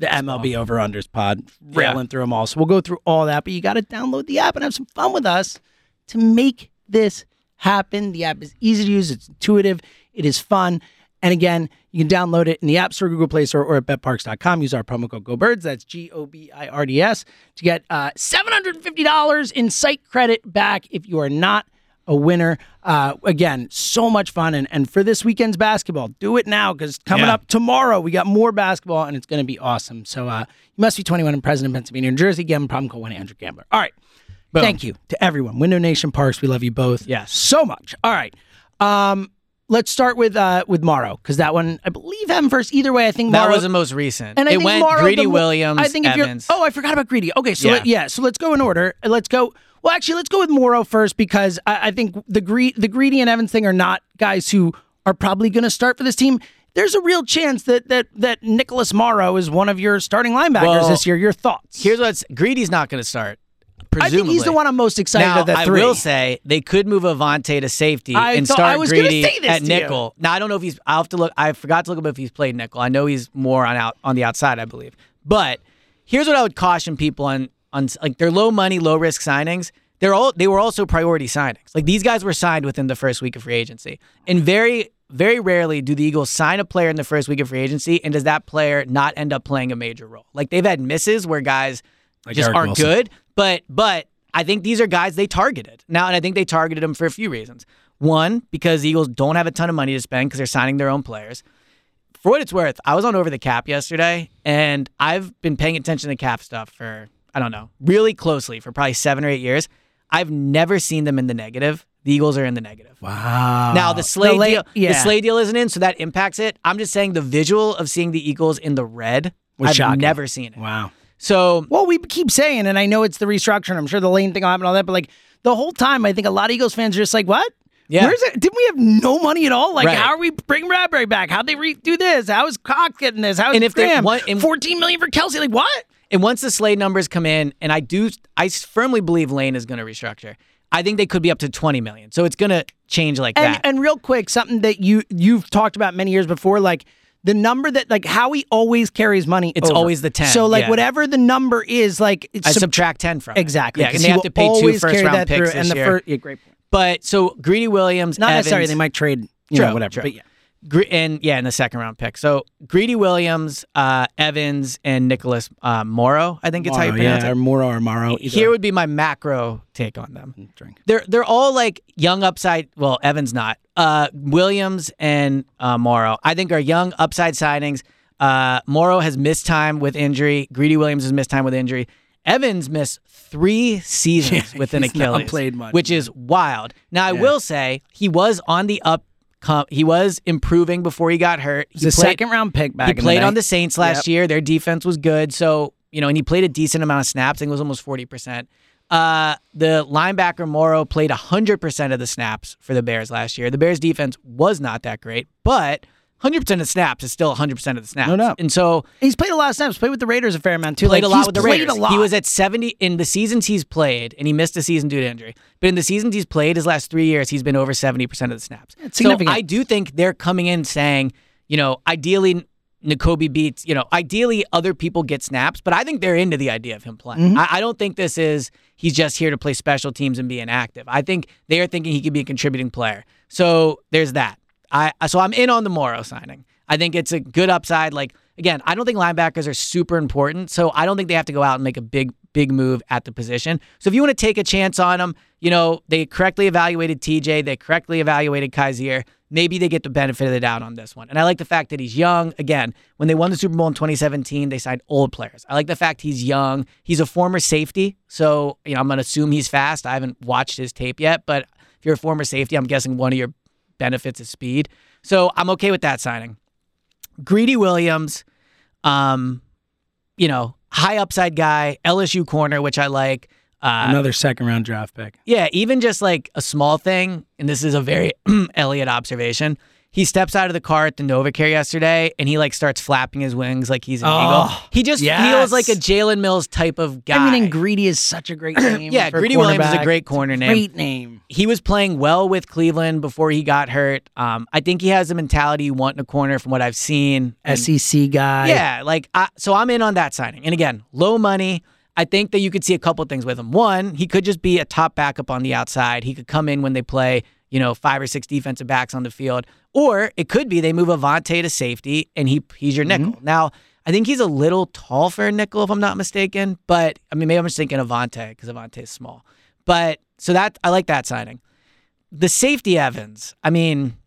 The MLB over unders pod, railing through them all. So we'll go through all that, but you got to download the app and have some fun with us to make this happen. The app is easy to use, it's intuitive, it is fun. And again, you can download it in the App Store, Google Play Store, or at betparx.com. Use our promo code GoBirds. That's G O B I R D S to get uh, $750 in site credit back if you are not a winner. Uh, again, so much fun. And, and for this weekend's basketball, do it now because coming Yeah. up tomorrow, we got more basketball and it's going to be awesome. So uh, you must be 21 and present in Pennsylvania, New Jersey. Again, problem call 1 800 Gambler. All right. Thank you to everyone. Window Nation Parx, we love you both. Yes. So much. All right. Um, let's start with uh with Morrow because that one I believe happened first. Either way, I think That Morrow was the most recent. and I it think went Morrow, Greedy the Williams, I think if Evans. you're oh, I forgot about Greedy. Okay, so Yeah. let- yeah, so let's go in order. Let's go. Well, actually, let's go with Morrow first because I, I think the Gre- the Greedy and Evans thing are not guys who are probably going to start for this team. There's a real chance that that that Nicholas Morrow is one of your starting linebackers Well, this year. Your thoughts? Here's what's Greedy's not going to start. I think he's the one I'm most excited Now, of the I will say they could move Avonte to safety I and thought- start I was gonna Greedy say this at to you. nickel. Now I don't know if he's. I'll have to look. I forgot to look up if he's played nickel. I know he's more on out on the outside, I believe. But here's what I would caution people on on like their low money, low risk signings. They're all they were also priority signings. Like these guys were signed within the first week of free agency, and very very rarely do the Eagles sign a player in the first week of free agency, and does that player not end up playing a major role? Like they've had misses where guys just Eric aren't Wilson. good, but but I think these are guys they targeted now, and I think they targeted them for a few reasons. One, because the Eagles don't have a ton of money to spend because they're signing their own players. For what it's worth, I was on over the cap yesterday, and I've been paying attention to cap stuff for I don't know really closely for probably seven or eight years. I've never seen them in the negative. The Eagles are in the negative. wow. Now the Slay late- deal, yeah. the Slay deal isn't in, so that impacts it. I'm just saying the visual of seeing the Eagles in the red, Was I've shocking. never seen it. Wow. So Well, we keep saying, and I know it's the restructure, and I'm sure the lane thing will happen and all that, but like the whole time, I think a lot of Eagles fans are just like, what? Yeah. Where's it? Didn't we have no money at all? Like, Right. how are we bring Bradberry back? How'd they re- do this? How is Cox getting this? How is And if they- Graham? one- and- 14 million for Kelce? Like, what? And once the Slay numbers come in, and I do, I firmly believe Lane is going to restructure. I think they could be up to 20 million. So it's going to change like And, that. and real quick, something that you you've talked about many years before, like the number that like Howie always carries money. It's over. always the 10, So like yeah. whatever the number is, like it's I sub- subtract 10 from exactly. Yeah, 'cause and they have to pay two first round picks through, this and the year. first yeah, great point. But so Greedy Williams, Not Evans, necessarily they might trade, you True, know, whatever. true. But yeah, and yeah, in the second round pick. So Greedy Williams, uh, Evans, and Nicholas uh, Morrow. I think it's how you pronounce it. Moro or Morrow. Here would be my macro take on them. drink. They're they're all like young upside. Well, Evans not. Uh, Williams and uh, Morrow, I think, are young upside signings. Uh, Morrow has missed time with injury. Greedy Williams has missed time with injury. Evans missed three seasons (laughs) with an he's not Achilles, played much. which is wild. Now, I will say he was on the up. Com- he was improving before he got hurt. He He's a played- second round pick back. he in the played on the Saints last Yep. year. Their defense was good. So, you know, and he played a decent amount of snaps. I think it was almost 40%. Uh, the linebacker Morrow played 100% of the snaps for the Bears last year. The Bears defense was not that great, but 100% of snaps is still 100% of the snaps. No doubt. And so He's played a lot of snaps. Played with the Raiders a fair amount too. played like, a lot with the Raiders. He was at 70 in the seasons he's played, and he missed a season due to injury. But in the seasons he's played, his last three years, he's been over 70% of the snaps. It's so. I do think they're coming in saying, you know, ideally Nakobe beats, you know, ideally other people get snaps, but I think they're into the idea of him playing. Mm-hmm. I, I don't think this is he's just here to play special teams and be inactive. I think they are thinking he could be a contributing player. So there's that. I so I'm in on the Morrow signing. I think it's a good upside. Like again, I don't think linebackers are super important, so I don't think they have to go out and make a big big move at the position. So if you want to take a chance on them, you know they correctly evaluated TJ, they correctly evaluated Kyzir. Maybe they get the benefit of the doubt on this one. And I like the fact that he's young. Again, when they won the Super Bowl in 2017, they signed old players. I like the fact he's young. He's a former safety, so you know I'm gonna assume he's fast. I haven't watched his tape yet, but if you're a former safety, I'm guessing one of your benefits is speed. So I'm okay with that signing. Greedy Williams, um, you know, high upside guy, LSU corner, which I like. Uh, another second round draft pick. yeah, even just like a small thing, and this is a very (clears throat) Eliot observation. He steps out of the car at the Novacare yesterday, and he like starts flapping his wings like he's an Oh, eagle. He just yes. feels like a Jalen Mills type of guy. I mean, and Greedy is such a great (clears throat) name. Yeah, for Greedy Williams is a great corner name. Great name. he was playing well with Cleveland before he got hurt. Um, I think he has the mentality you want a corner from what I've seen. And- SEC guy. yeah, like I, so I'm in on that signing. And again, low money. I think that you could see a couple things with him. One, he could just be a top backup on the outside. He could come in when they play, you know, five or six defensive backs on the field. Or it could be they move Avonte to safety and he he's your nickel. Now, I think he's a little tall for a nickel, if I'm not mistaken. But I mean, maybe I'm just thinking Avonte because Avonte is small. But so that I like that signing. The safety Evans, I mean,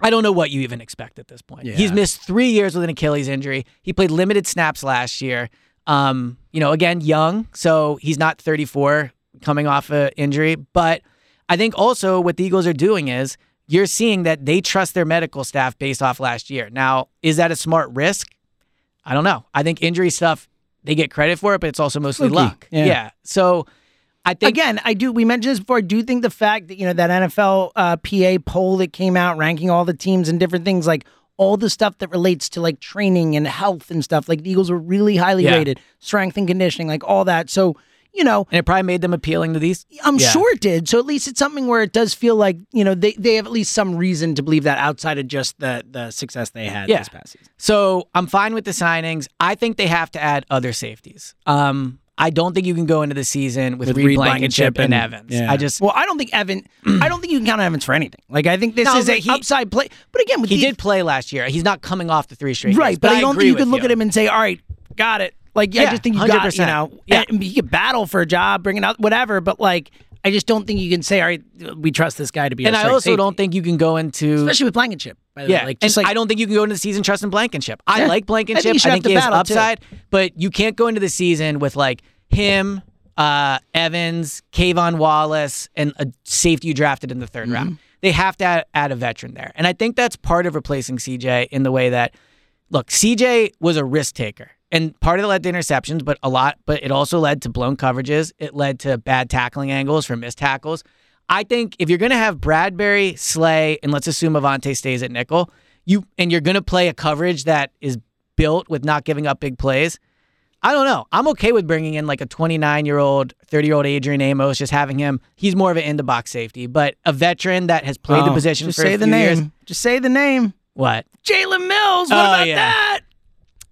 I don't know what you even expect at this point. He's missed three years with an Achilles injury. He played limited snaps last year. Um, you know, again, young, so he's not 34 coming off an injury. But I think also what the Eagles are doing is you're seeing that they trust their medical staff based off last year. Now, is that a smart risk? I don't know. I think injury stuff they get credit for it, but it's also mostly Fluky. luck. Yeah. So I think Again, I do. We mentioned this before. I do think the fact that you know that NFL uh, PA poll that came out ranking all the teams and different things, like all the stuff that relates to like training and health and stuff, like the Eagles were really highly Yeah. rated, strength and conditioning, like all that. So you know, and it probably made them appealing to these. I'm Yeah. sure it did. So at least it's something where it does feel like you know they, they have at least some reason to believe that outside of just the the success they had Yeah. this past season. So I'm fine with the signings. I think they have to add other safeties. Um, I don't think you can go into the season with, With Reed Reed Blankenship, Blankenship and, and- Evans. yeah. I just Well, I don't think Evan. I don't think you can count on Evans for anything. Like I think this No, is a he- upside play. But again, with he these- did play last year. He's not coming off the three straight. right. games, But, I don't think you could with look at him and say, "All right, got it." Like yeah, I just think you got you 100%. know. Yeah. he could battle for a job, bring it out, whatever. But like, I just don't think you can say, "All right, we trust this guy to be." And I also safety." don't think you can go into especially with Blankenship. By the yeah. way. like just and like I don't think you can go into the season trusting Blankenship. I Yeah. like I Blankenship. think you should I have think he has battle, too. upside, but you can't go into the season with like him, uh, Evans, K'Von Wallace, and a safety you drafted in the 3rd Mm-hmm. round. They have to add, add a veteran there, and I think that's part of replacing CJ in the way that look, CJ was a risk taker. And part of it led to interceptions, but a lot, but it also led to blown coverages. It led to bad tackling angles for missed tackles. I think if you're going to have Bradberry, Slay, and let's assume Avonte stays at nickel, you and you're going to play a coverage that is built with not giving up big plays. I don't know. I'm okay with bringing in like a 29 year old, 30 year old Adrian Amos, just having him. He's more of an in the box safety, but a veteran that has played the Oh, position Just for say the name. years. Just say the name. What? Jalen Mills. What Oh, about yeah. that?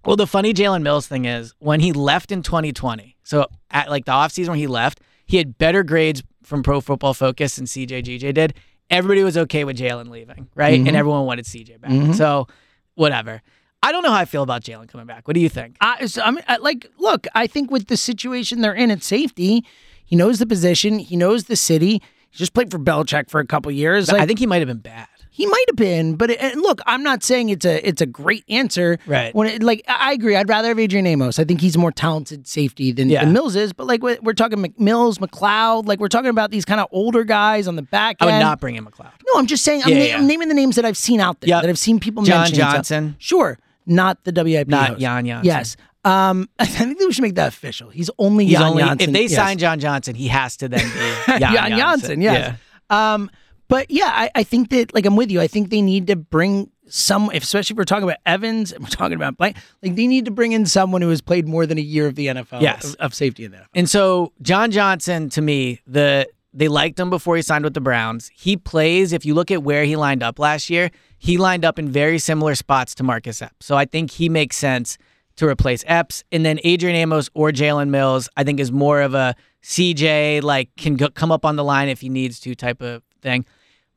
Well, the funny Jalen Mills thing is when he left in 2020, so at like the offseason when he left, he had better grades from Pro Football Focus than CJ GJ did. Everybody was okay with Jalen leaving, right? And mm-hmm. everyone wanted CJ back. Mm-hmm. So, whatever. I don't know how I feel about Jalen coming back. What do you think? I, so, I mean, I, like, look, I think with the situation they're in at safety, he knows the position, he knows the city. He just played for Belichick for a couple years. Like, I think he might have been bad. He might have been, but it, and look, I'm not saying it's a it's a great answer. Right. When it, like I I agree, I'd rather have Adrian Amos. I think he's a more talented safety than, Yeah. than Mills is. But like we're, talking McMills, McLeod, like we're talking about these kind of older guys on the back I end. would not bring in McLeod. No, I'm just saying. I'm, Yeah, na- yeah. I'm naming the names that I've seen out there Yep. that I've seen people John Johnson. Sure, not the WIP. Not host. Jan Janssen. Yes. Um, (laughs) I think we should make that official. He's only He's Jan only Janssen. if they Yes. sign John Johnson, he has to then be (laughs) Jan, Jan Janssen. Janssen, yes. Um, but yeah, I, I think that like I'm with you. I think they need to bring some, especially if we're talking about Evans and (laughs) we're talking about Blank, like they need to bring in someone who has played more than a year of the NFL, Yes. of, of safety in the NFL. And so John Johnson, to me, the they liked him before he signed with the Browns. He plays. If you look at where he lined up last year, he lined up in very similar spots to Marcus Epps. So I think he makes sense to replace Epps. And then Adrian Amos or Jalen Mills, I think is more of a CJ like can go, come up on the line if he needs to type of thing.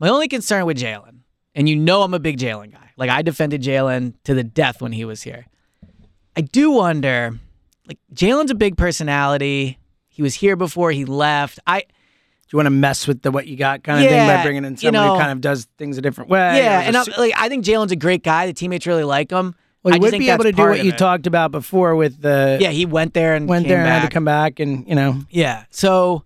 My only concern with Jalen, and you know I'm a big Jalen guy. Like I defended Jalen to the death when he was here. I do wonder, like Jalen's a big personality. He was here before he left. I Do you want to mess with the what you got kind of thing by bringing in you know- who kind of does things a different way? yeah, and I'm, like I think Jalen's a great guy. The teammates really like him. well, I he just would be able to do what you it. talked about before with the Yeah, he went there and went came there and had to come back and you know Yeah, so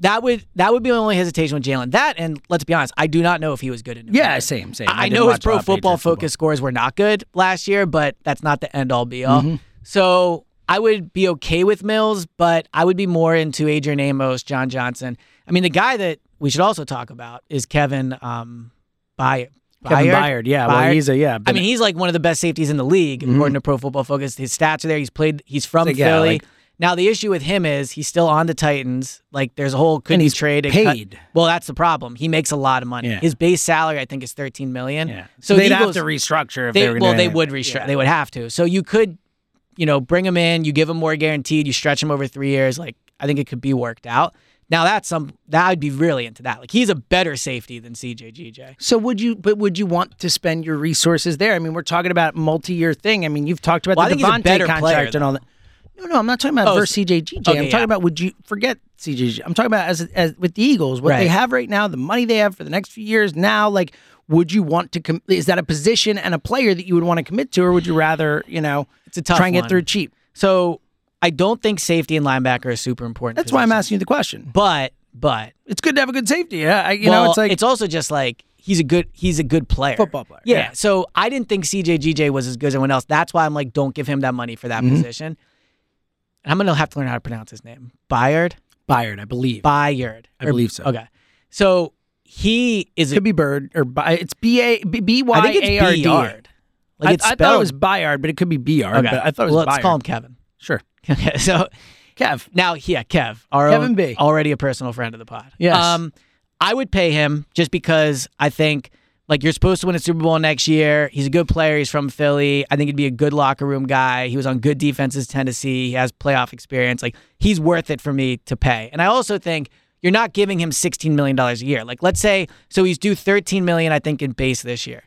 that would that would be my only hesitation with Jalen. That and let's be honest, I do not know if he was good in. New yeah same same. I, I know his pro football focus scores were not good last year, but that's not the end all be all. Mm-hmm. So I would be okay with Mills, but I would be more into Adrian Amos, John Johnson. I mean, the guy that we should also talk about is Kevin um, By- Kevin Byard. Byard, yeah, well, he's a- yeah, I mean, he's like one of the best safeties in the league according to Pro Football Focus. His stats are there. He's played. He's from yeah, Philly. like- now the issue with him is he's still on the Titans. Like there's a whole could he's trade and cut- paid. Well, that's the problem. He makes a lot of money. Yeah. His base salary, I think, is 13 million. Yeah. So they'd the have to restructure if they, they, were well, they would restructure. Yeah. They would have to. So you could, you know, bring him in. You give him more guaranteed. You stretch him over three years. Like I think it could be worked out. Now that's some that I'd be really into that. Like he's a better safety than CJ GJ. So would you? But would you want to spend your resources there? I mean, we're talking about multi-year thing. I mean, you've talked about Well, the think he's a Devontae contract player, and all that. No, no, I'm not talking about Oh, versus CJ GJ. I'm okay, talking yeah. about would you forget CJ? GJ. I'm talking about as as with the Eagles, what they have right now, the money they have for the next few years. Now, like, would you want to? Com- is that a position and a player that you would want to commit to, or would you rather, you know, It's a tough try and get one. through cheap? So I don't think safety and linebacker are super important. That's why I'm asking you the question. But but It's good to have a good safety. Yeah, I, you well, know, it's like it's also just like he's a good he's a good player. Football player, Yeah. yeah. So I didn't think CJ GJ was as good as anyone else. That's why I'm like, don't give him that money for Mm-hmm. that position. I'm gonna have to learn how to pronounce his name. Byard? Byard, I believe. Byard. I Or- believe so. Okay. So he is a, Could be Bird or By, it's B A B B Y it's A R D. Like I, I thought it was Byard, but it could be Byard. Okay. But I thought it was well, let's call him Kevin. Sure. (laughs) Okay. So Kev. Now, yeah, Kev, our Kevin own- B. already a personal friend of the pod. Yes. Um, I would pay him just because I think like you're supposed to win a Super Bowl next year. He's a good player. He's from Philly. I think he'd be a good locker room guy. He was on good defenses, Tennessee. He has playoff experience. Like he's worth it for me to pay. And I also think you're not giving him 16 million dollars a year. Like let's say so he's due 13 million, I think, in base this year.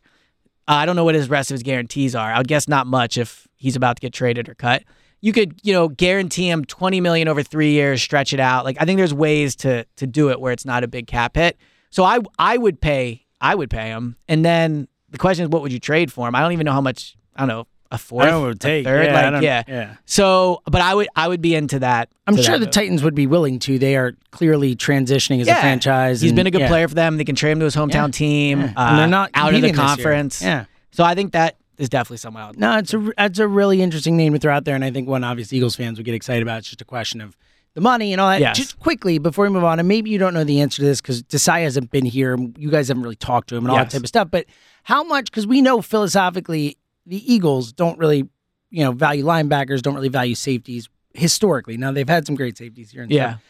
Uh, I don't know what his rest of his guarantees are. I would guess not much if he's about to get traded or cut. You could, you know, guarantee him 20 million over 3 years, stretch it out. Like I think there's ways to to do it where it's not a big cap hit. So I I would pay I would pay him. And then the question is what would you trade for him? I don't even know how much I don't know, a fourth, I don't know what it would a take. third, Yeah, I like don't- yeah. yeah. So, but I would I would be into that. I'm sure that the move. Titans would be willing to. They are clearly transitioning as a franchise. He's and- been a good yeah. player for them. They can trade him to his hometown team. Yeah. Uh, And they're not out of the competing this year. conference. Yeah. So I think that is definitely someone out. No, it's a it's a really interesting name to throw out there, and I think one obvious Eagles fans would get excited about. It's just a question of the money and all that. Yes. Just quickly before we move on, and maybe you don't know the answer to this because Desai hasn't been here. and You guys haven't really talked to him and all Yes. that type of stuff. But how much? Because we know philosophically, the Eagles don't really, you know, value linebackers, don't really value safeties historically. Now they've had some great safeties here and Yeah. stuff.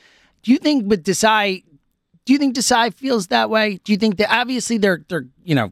Do you think with Desai? Do you think Desai feels that way? Do you think that obviously they're they're you know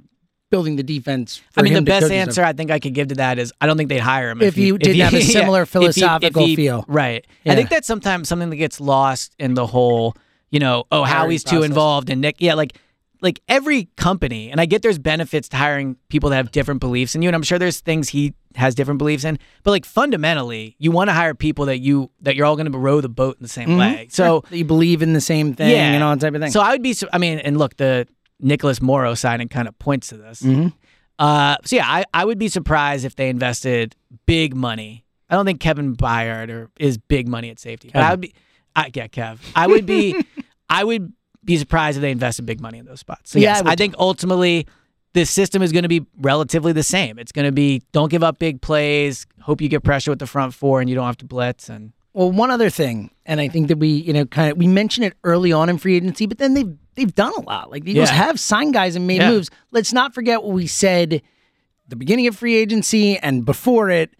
building the defense? For I mean, the best answer? I think I could give to that is I don't think they'd hire him If you didn't have a (laughs) similar if he- if philosophical he- feel. Right. Yeah. I think that's sometimes something that gets lost in the whole, you know, oh, Howie's too involved and Nick. Yeah, like like every company, and I get there's benefits to hiring people that have different beliefs in you, and I'm sure there's things he has different beliefs in. But like fundamentally, you want to hire people that you that you're all going to row the boat in the same mm-hmm. way. So you believe in the same thing yeah, and all that type of thing. So I would be. I mean, and look, the Nicholas Morrow signing kind of points to this. Mm-hmm. Uh, so yeah, I, I would be surprised if they invested big money. I don't think Kevin Byard or is big money at safety. But I would be. I, yeah, Kev. I would be. (laughs) I would be surprised if they invested big money in those spots. So Yeah, yes, I I think ultimately the system is going to be relatively the same. It's going to be don't give up big plays. Hope you get pressure with the front four and you don't have to blitz. And well, one other thing, and I think that we, you know, kind of we mentioned it early on in free agency, but then they've they've done a lot. Like the Eagles Yeah. have signed guys and made Yeah. moves. Let's not forget what we said the beginning of free agency and before it.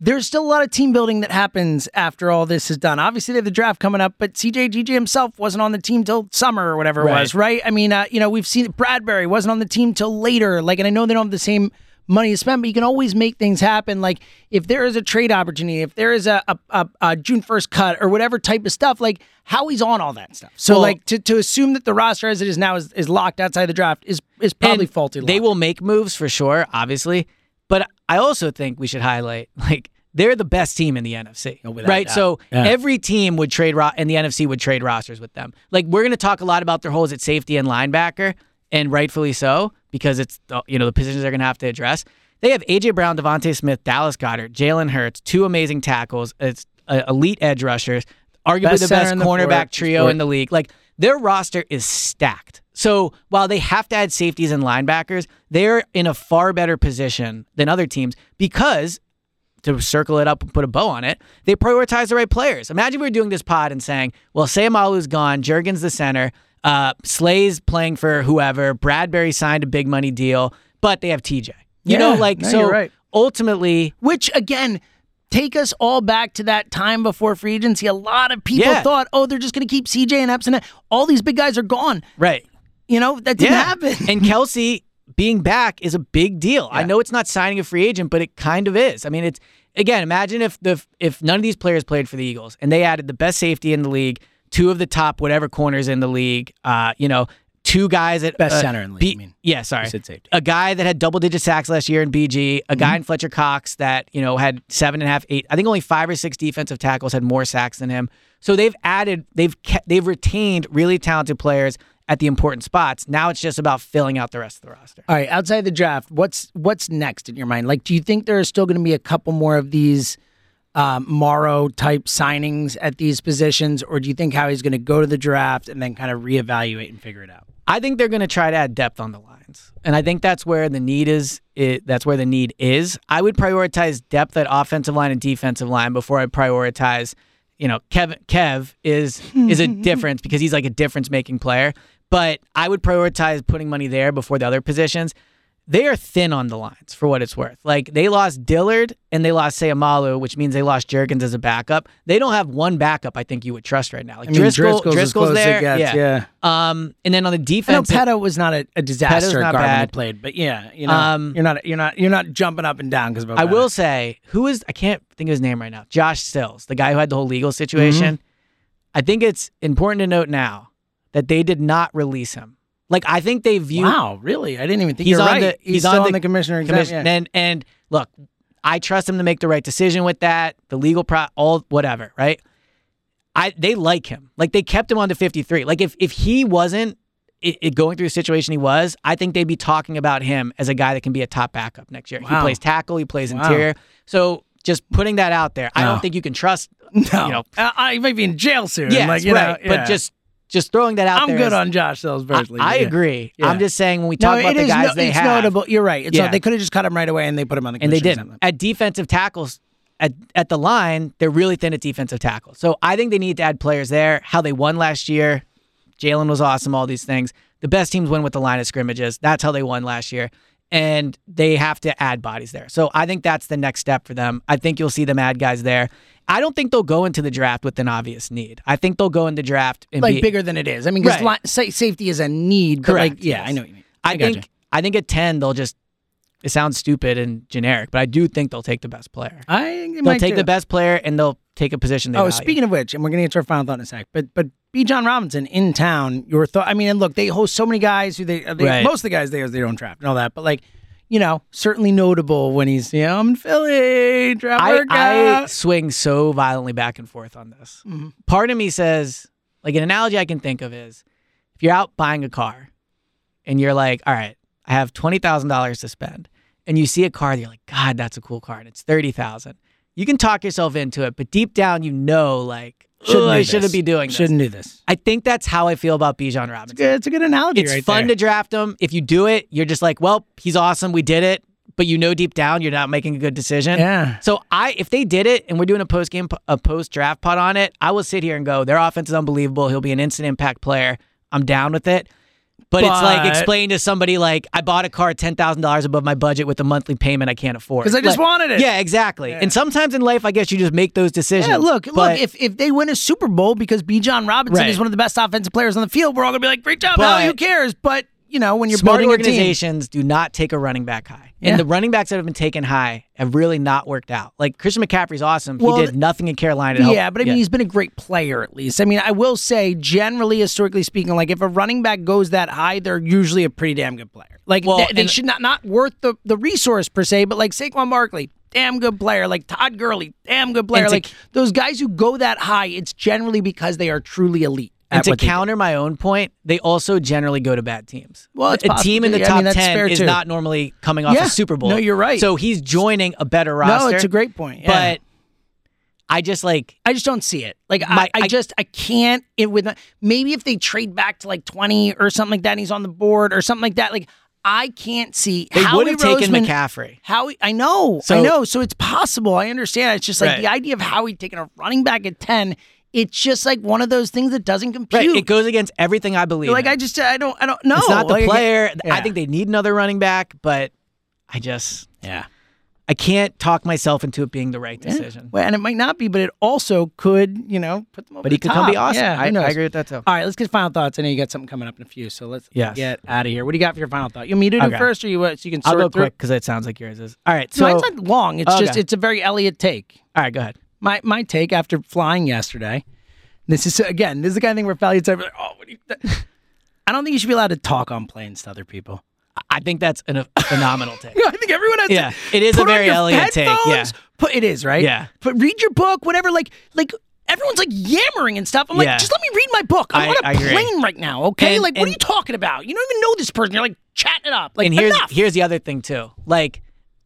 There's still a lot of team building that happens after all this is done. Obviously, they have the draft coming up, but CJ GJ himself wasn't on the team till summer or whatever it was, right? I mean, uh, you know, we've seen Bradberry wasn't on the team till later. Like, and I know they don't have the same money to spend, but you can always make things happen. Like, if there is a trade opportunity, if there is a, a, a, a June 1st cut or whatever type of stuff, like Howie's on all that stuff. So, Well- like, to, to assume that the roster as it is now is, is locked outside the draft is is probably faulty. They will make moves for sure, obviously. But I also think we should highlight like they're the best team in the NFC, Oh, right? doubt. So Yeah. every team would trade ro- and the NFC would trade rosters with them. Like we're going to talk a lot about their holes at safety and linebacker, and rightfully so because it's the, you know the positions they're going to have to address. They have AJ Brown, DeVonta Smith, Dallas Goedert, Jalen Hurts, two amazing tackles. It's uh, elite edge rushers, arguably Best the best in the cornerback trio sport. in the league. Like their roster is stacked. So while they have to add safeties and linebackers, they're in a far better position than other teams because to circle it up and put a bow on it, they prioritize the right players. Imagine we were doing this pod and saying, well, Seumalo's gone, Jurgen's the center, uh, Slay's playing for whoever, Bradberry signed a big money deal, but they have TJ. You Yeah, know, like, no, so right. ultimately, Which again, take us all back to that time before free agency. A lot of people Yeah. thought, oh, they're just going to keep CJ and Epson. All these big guys are gone. right. You know that didn't yeah. happen. (laughs) and Kelce being back is a big deal. I know it's not signing a free agent, but it kind of is. I mean, it's again, imagine if the if none of these players played for the Eagles and they added the best safety in the league, two of the top whatever corners in the league, uh, you know, two guys at Best uh, center in the league, B- you mean. Yeah, sorry. You said safety. A guy that had double digit sacks last year in BG, a Mm-hmm. guy in Fletcher Cox that, you know, had seven and a half, eight, I think only five or six defensive tackles had more sacks than him. So they've added, they've kept, they've retained really talented players at the important spots. Now it's just about filling out the rest of the roster. All right, outside the draft, what's what's next in your mind? Like, do you think there are still going to be a couple more of these um, Morrow type signings at these positions, or do you think Howie's going to go to the draft and then kind of reevaluate and figure it out? I think they're going to try to add depth on the lines, and I think that's where the need is. It, that's where the need is. I would prioritize depth at offensive line and defensive line before I prioritize. You know, Kev Kev is is a (laughs) difference because he's like a difference making player. But I would prioritize putting money there before the other positions. They are thin on the lines for what it's worth. Like they lost Dillard and they lost Seumalo, which means they lost Jurgens as a backup. They don't have one backup I think you would trust right now. Like I mean, Driscoll, Driscoll's Driscoll's there. gets, yeah. yeah. Um, and then on the I know defense, Petto was not a, a disaster not guard when he bad. played, but yeah, you know, Um, you're not you're not you're not jumping up and down because. I will say, who is I can't think of his name right now. Josh Sills, the guy who had the whole legal situation. Mm-hmm. I think it's important to note now that they did not release him. Like I think they view Wow, really? I didn't even think he's you're on right. the he's, he's, on on the commissioner exempt, commission- yeah. and and look, I trust him to make the right decision with that. The legal pro, all whatever, right? I they like him. Like they kept him on to 53. Like if if he wasn't it, it going through the situation he was, I think they'd be talking about him as a guy that can be a top backup next year. He plays tackle, he plays Wow. interior. So just putting that out there, I don't think you can trust. (laughs) no, You know, uh, I might be in jail soon. yes, like, right. know, yeah. But just just throwing that out there. I'm good on Josh Sills I. I yeah. agree. Yeah. I'm just saying when we No, talk about it the no, guys they it's have, notable. You're right. It's Yeah. not, they could have just cut him right away and they put him on the and they didn't. At defensive tackles, at, at the line, they're really thin at defensive tackle. So I think they need to add players there. How they won last year, Jalen was awesome, all these things. The best teams win with the line of scrimmages. That's how they won last year. And they have to add bodies there. So I think that's the next step for them. I think you'll see them add guys there. I don't think they'll go into the draft with an obvious need. I think they'll go into draft and like be, bigger than it is. I mean, because Right. safety is a need. But Correct, Like, yeah, yes. I know what you mean. I, gotcha. think I think at ten they'll just it sounds stupid and generic, but I do think they'll take the best player. I think they They'll might take too. the best player and they'll take a position they Oh, value. speaking of which, and we're gonna get to our final thought in a sec, but but Bijan Robinson in town. Your thought? I mean, and look, they host so many guys who they, they Right. most of the guys there they don't draft and all that, but like. You know, certainly notable when he's, you know, I'm in Philly, draft I, I swing so violently back and forth on this. Mm-hmm. Part of me says, like an analogy I can think of is if you're out buying a car and you're like, all right, I have twenty thousand dollars to spend, and you see a car, and you're like, God, that's a cool car, and it's thirty thousand. You can talk yourself into it, but deep down, you know, like, Shouldn't I shouldn't be doing this. Shouldn't do this. I think that's how I feel about Bijan Robinson. Good, It's a good analogy. It's right fun there. to draft him. If you do it, you're just like, well, he's awesome. We did it. But you know deep down you're not making a good decision. Yeah. So I, if they did it and we're doing a post game, a post draft pod on it, I will sit here and go, their offense is unbelievable. He'll be an instant impact player. I'm down with it. But, it's like explain to somebody like I bought a car ten thousand dollars above my budget with a monthly payment I can't afford because I just Like- wanted it. Yeah, exactly. And sometimes in life, I guess you just make those decisions. Yeah, look, But- look. If if they win a Super Bowl because Bijan Robinson Right. is one of the best offensive players on the field, we're all gonna be like, "Great job, But- Al, Who cares?" But you know, when you're smart building a team, organizations do not take a running back high. Yeah. And the running backs that have been taken high have really not worked out. Like Christian McCaffrey's awesome. Well, he did nothing in Carolina to help. Yeah, but I mean, he's been a great player at least. I mean, I will say, generally, historically speaking, like if a running back goes that high, they're usually a pretty damn good player. Like Well, they, they and- should not not worth the, the resource per se, but like Saquon Barkley, damn good player. Like Todd Gurley, damn good player. Like those guys who go that high, it's generally because they are truly elite. And to what they do. counter my own point, they also generally go to bad teams. Well, it's a team in the possible. I top mean, ten is too. not normally coming off Yeah. a Super Bowl. No, you're right. So he's joining a better roster. no, it's a great point. Yeah. But I just like I just don't see it. Like My- I, I I- just I can't it with maybe if they trade back to like twenty or something like that, and he's on the board or something like that. Like I can't see they Howie would have taken McCaffrey. Howie, I know, I know. So it's possible. I understand. It's just like Right. the idea of Howie taking a running back at ten. It's just like one of those things that doesn't compute. Right. It goes against everything I believe. like in. I just I don't I don't know. it's not the Like, player. I think they need another running back, but I just Yeah. I can't talk myself into it being the right decision. Well, and it might not be, but it also could, you know, put them over But he could come be awesome. Yeah, I, I agree with that too. All right, let's get final thoughts. I know you got something coming up in a few, so let's Yes. get out of here. What do you got for your final thought? You want me to do Okay. first, or you uh, so you can I'll go through? quick because it sounds like yours is. All right. So it's not long. It's Okay. just it's a very Eliot take. all right, go ahead. My my take after flying yesterday. This is again. This is the kind of thing where Eliot's like, oh, what you? I don't think you should be allowed to talk on planes to other people. I think that's an, a phenomenal take. (laughs) I think everyone has Yeah, to. it is a very Eliot take, yeah. Put it is right. Yeah. But read your book, whatever. Like like everyone's like yammering and stuff. I'm like, just let me read my book. I'm I- on a I agree. plane right now. Okay. And- like, what are you talking about? You don't even know this person. You're like chatting it up. Like, and here's enough. here's the other thing too. Like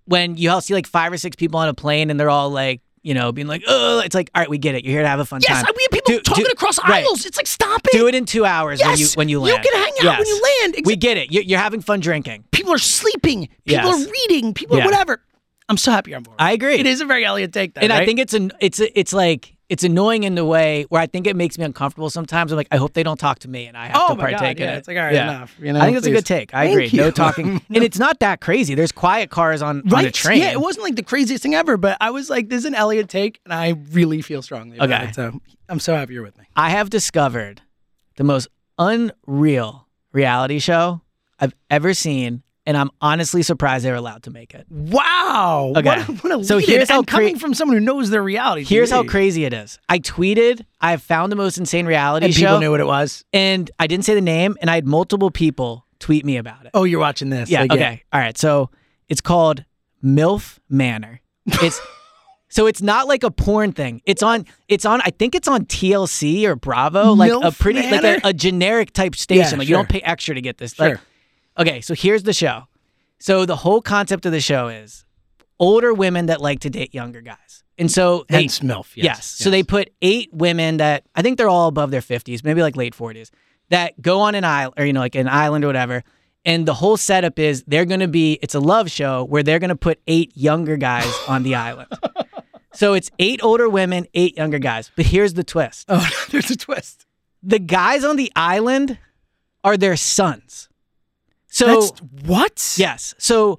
when you all see like five or six people on a plane and they're all like, you know, being like, oh, it's like, all right, we get it. You're here to have a fun yes, time. I- we have people Do- talking do- across right. aisles. It's like, stop it. Do it in two hours when you Yes, when you land. you can hang out when you land. We get it. You're, you're having fun drinking. People are sleeping. People Yes. are reading. People Yeah. are whatever. I'm so happy you're on board. I agree. It is a very Eliot take, though, and I think it's an it's a, it's like it's annoying in the way where I think it makes me uncomfortable sometimes. I'm like, I hope they don't talk to me and I have Oh to my God, partake in yeah, it. it's like, all right, enough, you know, I think it's a good take. I Thank agree. No you. talking, (laughs) and it's not that crazy. There's quiet cars on on a train. Yeah, it wasn't like the craziest thing ever, but I was like, this is an Eliot take, and I really feel strongly about Okay. it. So I'm so happy you're with me. I have discovered the most unreal reality show I've ever seen, and I'm honestly surprised they were allowed to make it. Wow. Okay. What a, what a So here's how and coming from someone who knows their reality. Here's how crazy it is. I tweeted, I found the most insane reality And show, people knew what it was. and I didn't say the name, and I had multiple people tweet me about it. Oh, you're watching this. Yeah. Like, okay. All right. So it's called MILF Manor. It's (laughs) so it's not like a porn thing. It's on. It's on. I think it's on TLC or Bravo, like a MILF pretty like a, a generic type station. Yeah, like you don't pay extra to get this. Sure. Like, okay. So here's the show. So the whole concept of the show is older women that like to date younger guys, and so they, Hence MILF. Yes. Yes. So they put eight women that I think they're all above their 50s, maybe like late 40s, that go on an island or, you know, like an island or whatever. And the whole setup is they're going to be, it's a love show where they're going to put eight younger guys on the island. (laughs) So it's eight older women, eight younger guys. But here's the twist: Oh, (laughs) there's a twist. the guys on the island are their sons. So That's what? yes, so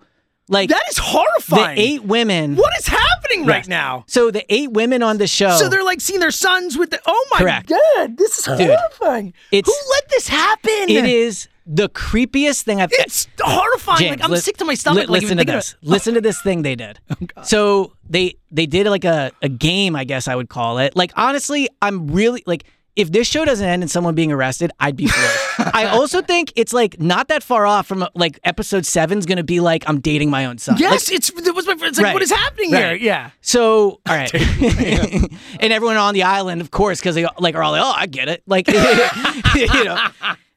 like That is horrifying. the eight women. What is happening right now? So the eight women on the show. So they're like seeing their sons with the. Oh my Correct. god, this is Dude, horrifying. it's- Who let this happen? it is the creepiest thing I've. It's horrifying. James, like I'm li- sick to my stomach. li- like, listen even to this. of. Oh, Listen to this thing they did. (laughs) Oh, so they they did like a, a game, I guess I would call it. Like honestly, I'm really like if this show doesn't end in someone being arrested, I'd be floored. (laughs) I also think it's like not that far off from like episode seven's gonna be like I'm dating my own son. Like, Yes, it's it was my. friend. It's like Right. what is happening here? Right. Yeah. So, all right, (laughs) (laughs) and everyone on the island, of course, because they like are all like, "Oh, I get it," like you know.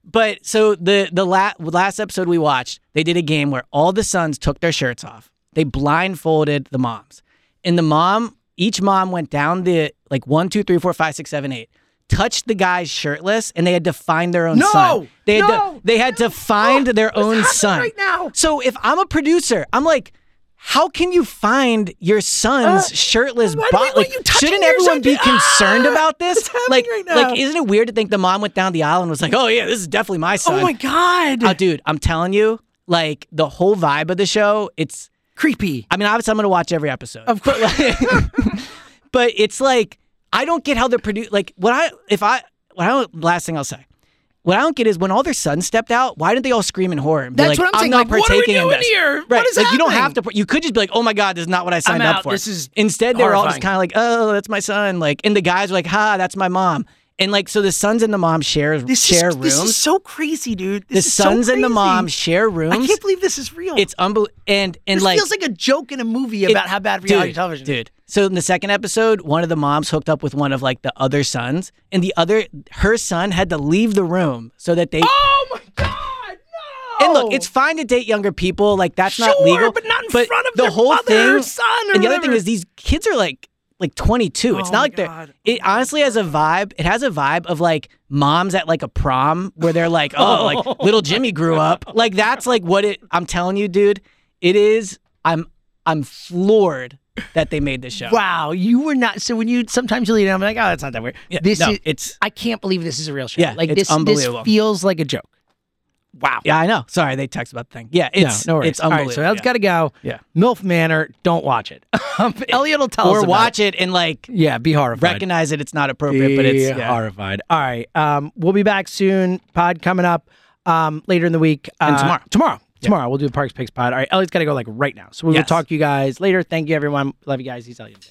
But so the the la- last episode we watched, they did a game where all the sons took their shirts off. They blindfolded the moms, and the mom, each mom went down the like one, two, three, four, five, six, seven, eight. Touched the guys shirtless, and they had to find their own No! son. They had No! to they had to find their own son. right now? So if I'm a producer, I'm like, how can you find your son's Uh, shirtless body? Like, shouldn't everyone be concerned Ah, about this? Like, right like, isn't it weird to think the mom went down the aisle and was like, oh yeah, this is definitely my son? Oh my god. Oh, dude, I'm telling you, like the whole vibe of the show, it's. Creepy. I mean, obviously, I'm gonna watch every episode. Of but, like, (laughs) but it's like I don't get how they're produced. Like, what I if I what I last thing I'll say. What I don't get is when all their sons stepped out, why didn't they all scream in horror and be That's like, what I'm saying, not like, what are we partaking in doing this? here? Right. What is like, you don't have to, you could just be like, oh my God, this is not what I signed I'm up out. for. This is Instead, they were all just kind of like, oh, that's my son. Like, and the guys were like, ha, that's my mom. And like, so the sons and the mom share, This share is rooms. this is so crazy, dude. the This is so sons and the mom share rooms. I can't believe this is real. it's unbelievable. And, and this like, feels like a joke in a movie about how bad reality dude, television is. Dude. So in the second episode, one of the moms hooked up with one of like the other sons, and the other her son had to leave the room so that they Oh my god, no! And look, it's fine to date younger people, like that's not legal. but not in front of the whole mother or thing, son and the other thing is these kids are like like 22. It's Oh not like they're. It honestly has a vibe. It has a vibe of like moms at like a prom where they're like, oh, (laughs) like little Jimmy grew up. Like that's like what it. I'm telling you, dude. It is. I'm. I'm floored that they made this show. Wow, you were not. So when you sometimes you lead, I'm like, oh, that's not that weird. Yeah, this no, is. it's- I can't believe this is a real show. Yeah, like it's this. unbelievable. This feels like a joke. Wow. Yeah, I know. Sorry, they text about the thing. Yeah, it's no, no worries. it's All right, unbelievable. so that's yeah. got to go. Yeah. MILF Manor. Don't watch it. Um, (laughs) Eliot will tell us or watch it and like Yeah, be horrified. recognize it. It's not appropriate, but it's yeah. horrified. All right. Um, we'll be back soon. Pod coming up um, later in the week. And Uh, tomorrow. Tomorrow. Tomorrow. We'll do the Parks Picks pod. All right. Eliot's got to go like right now. So we will talk to you guys later. Thank you, everyone. Love you guys. He's Eliot.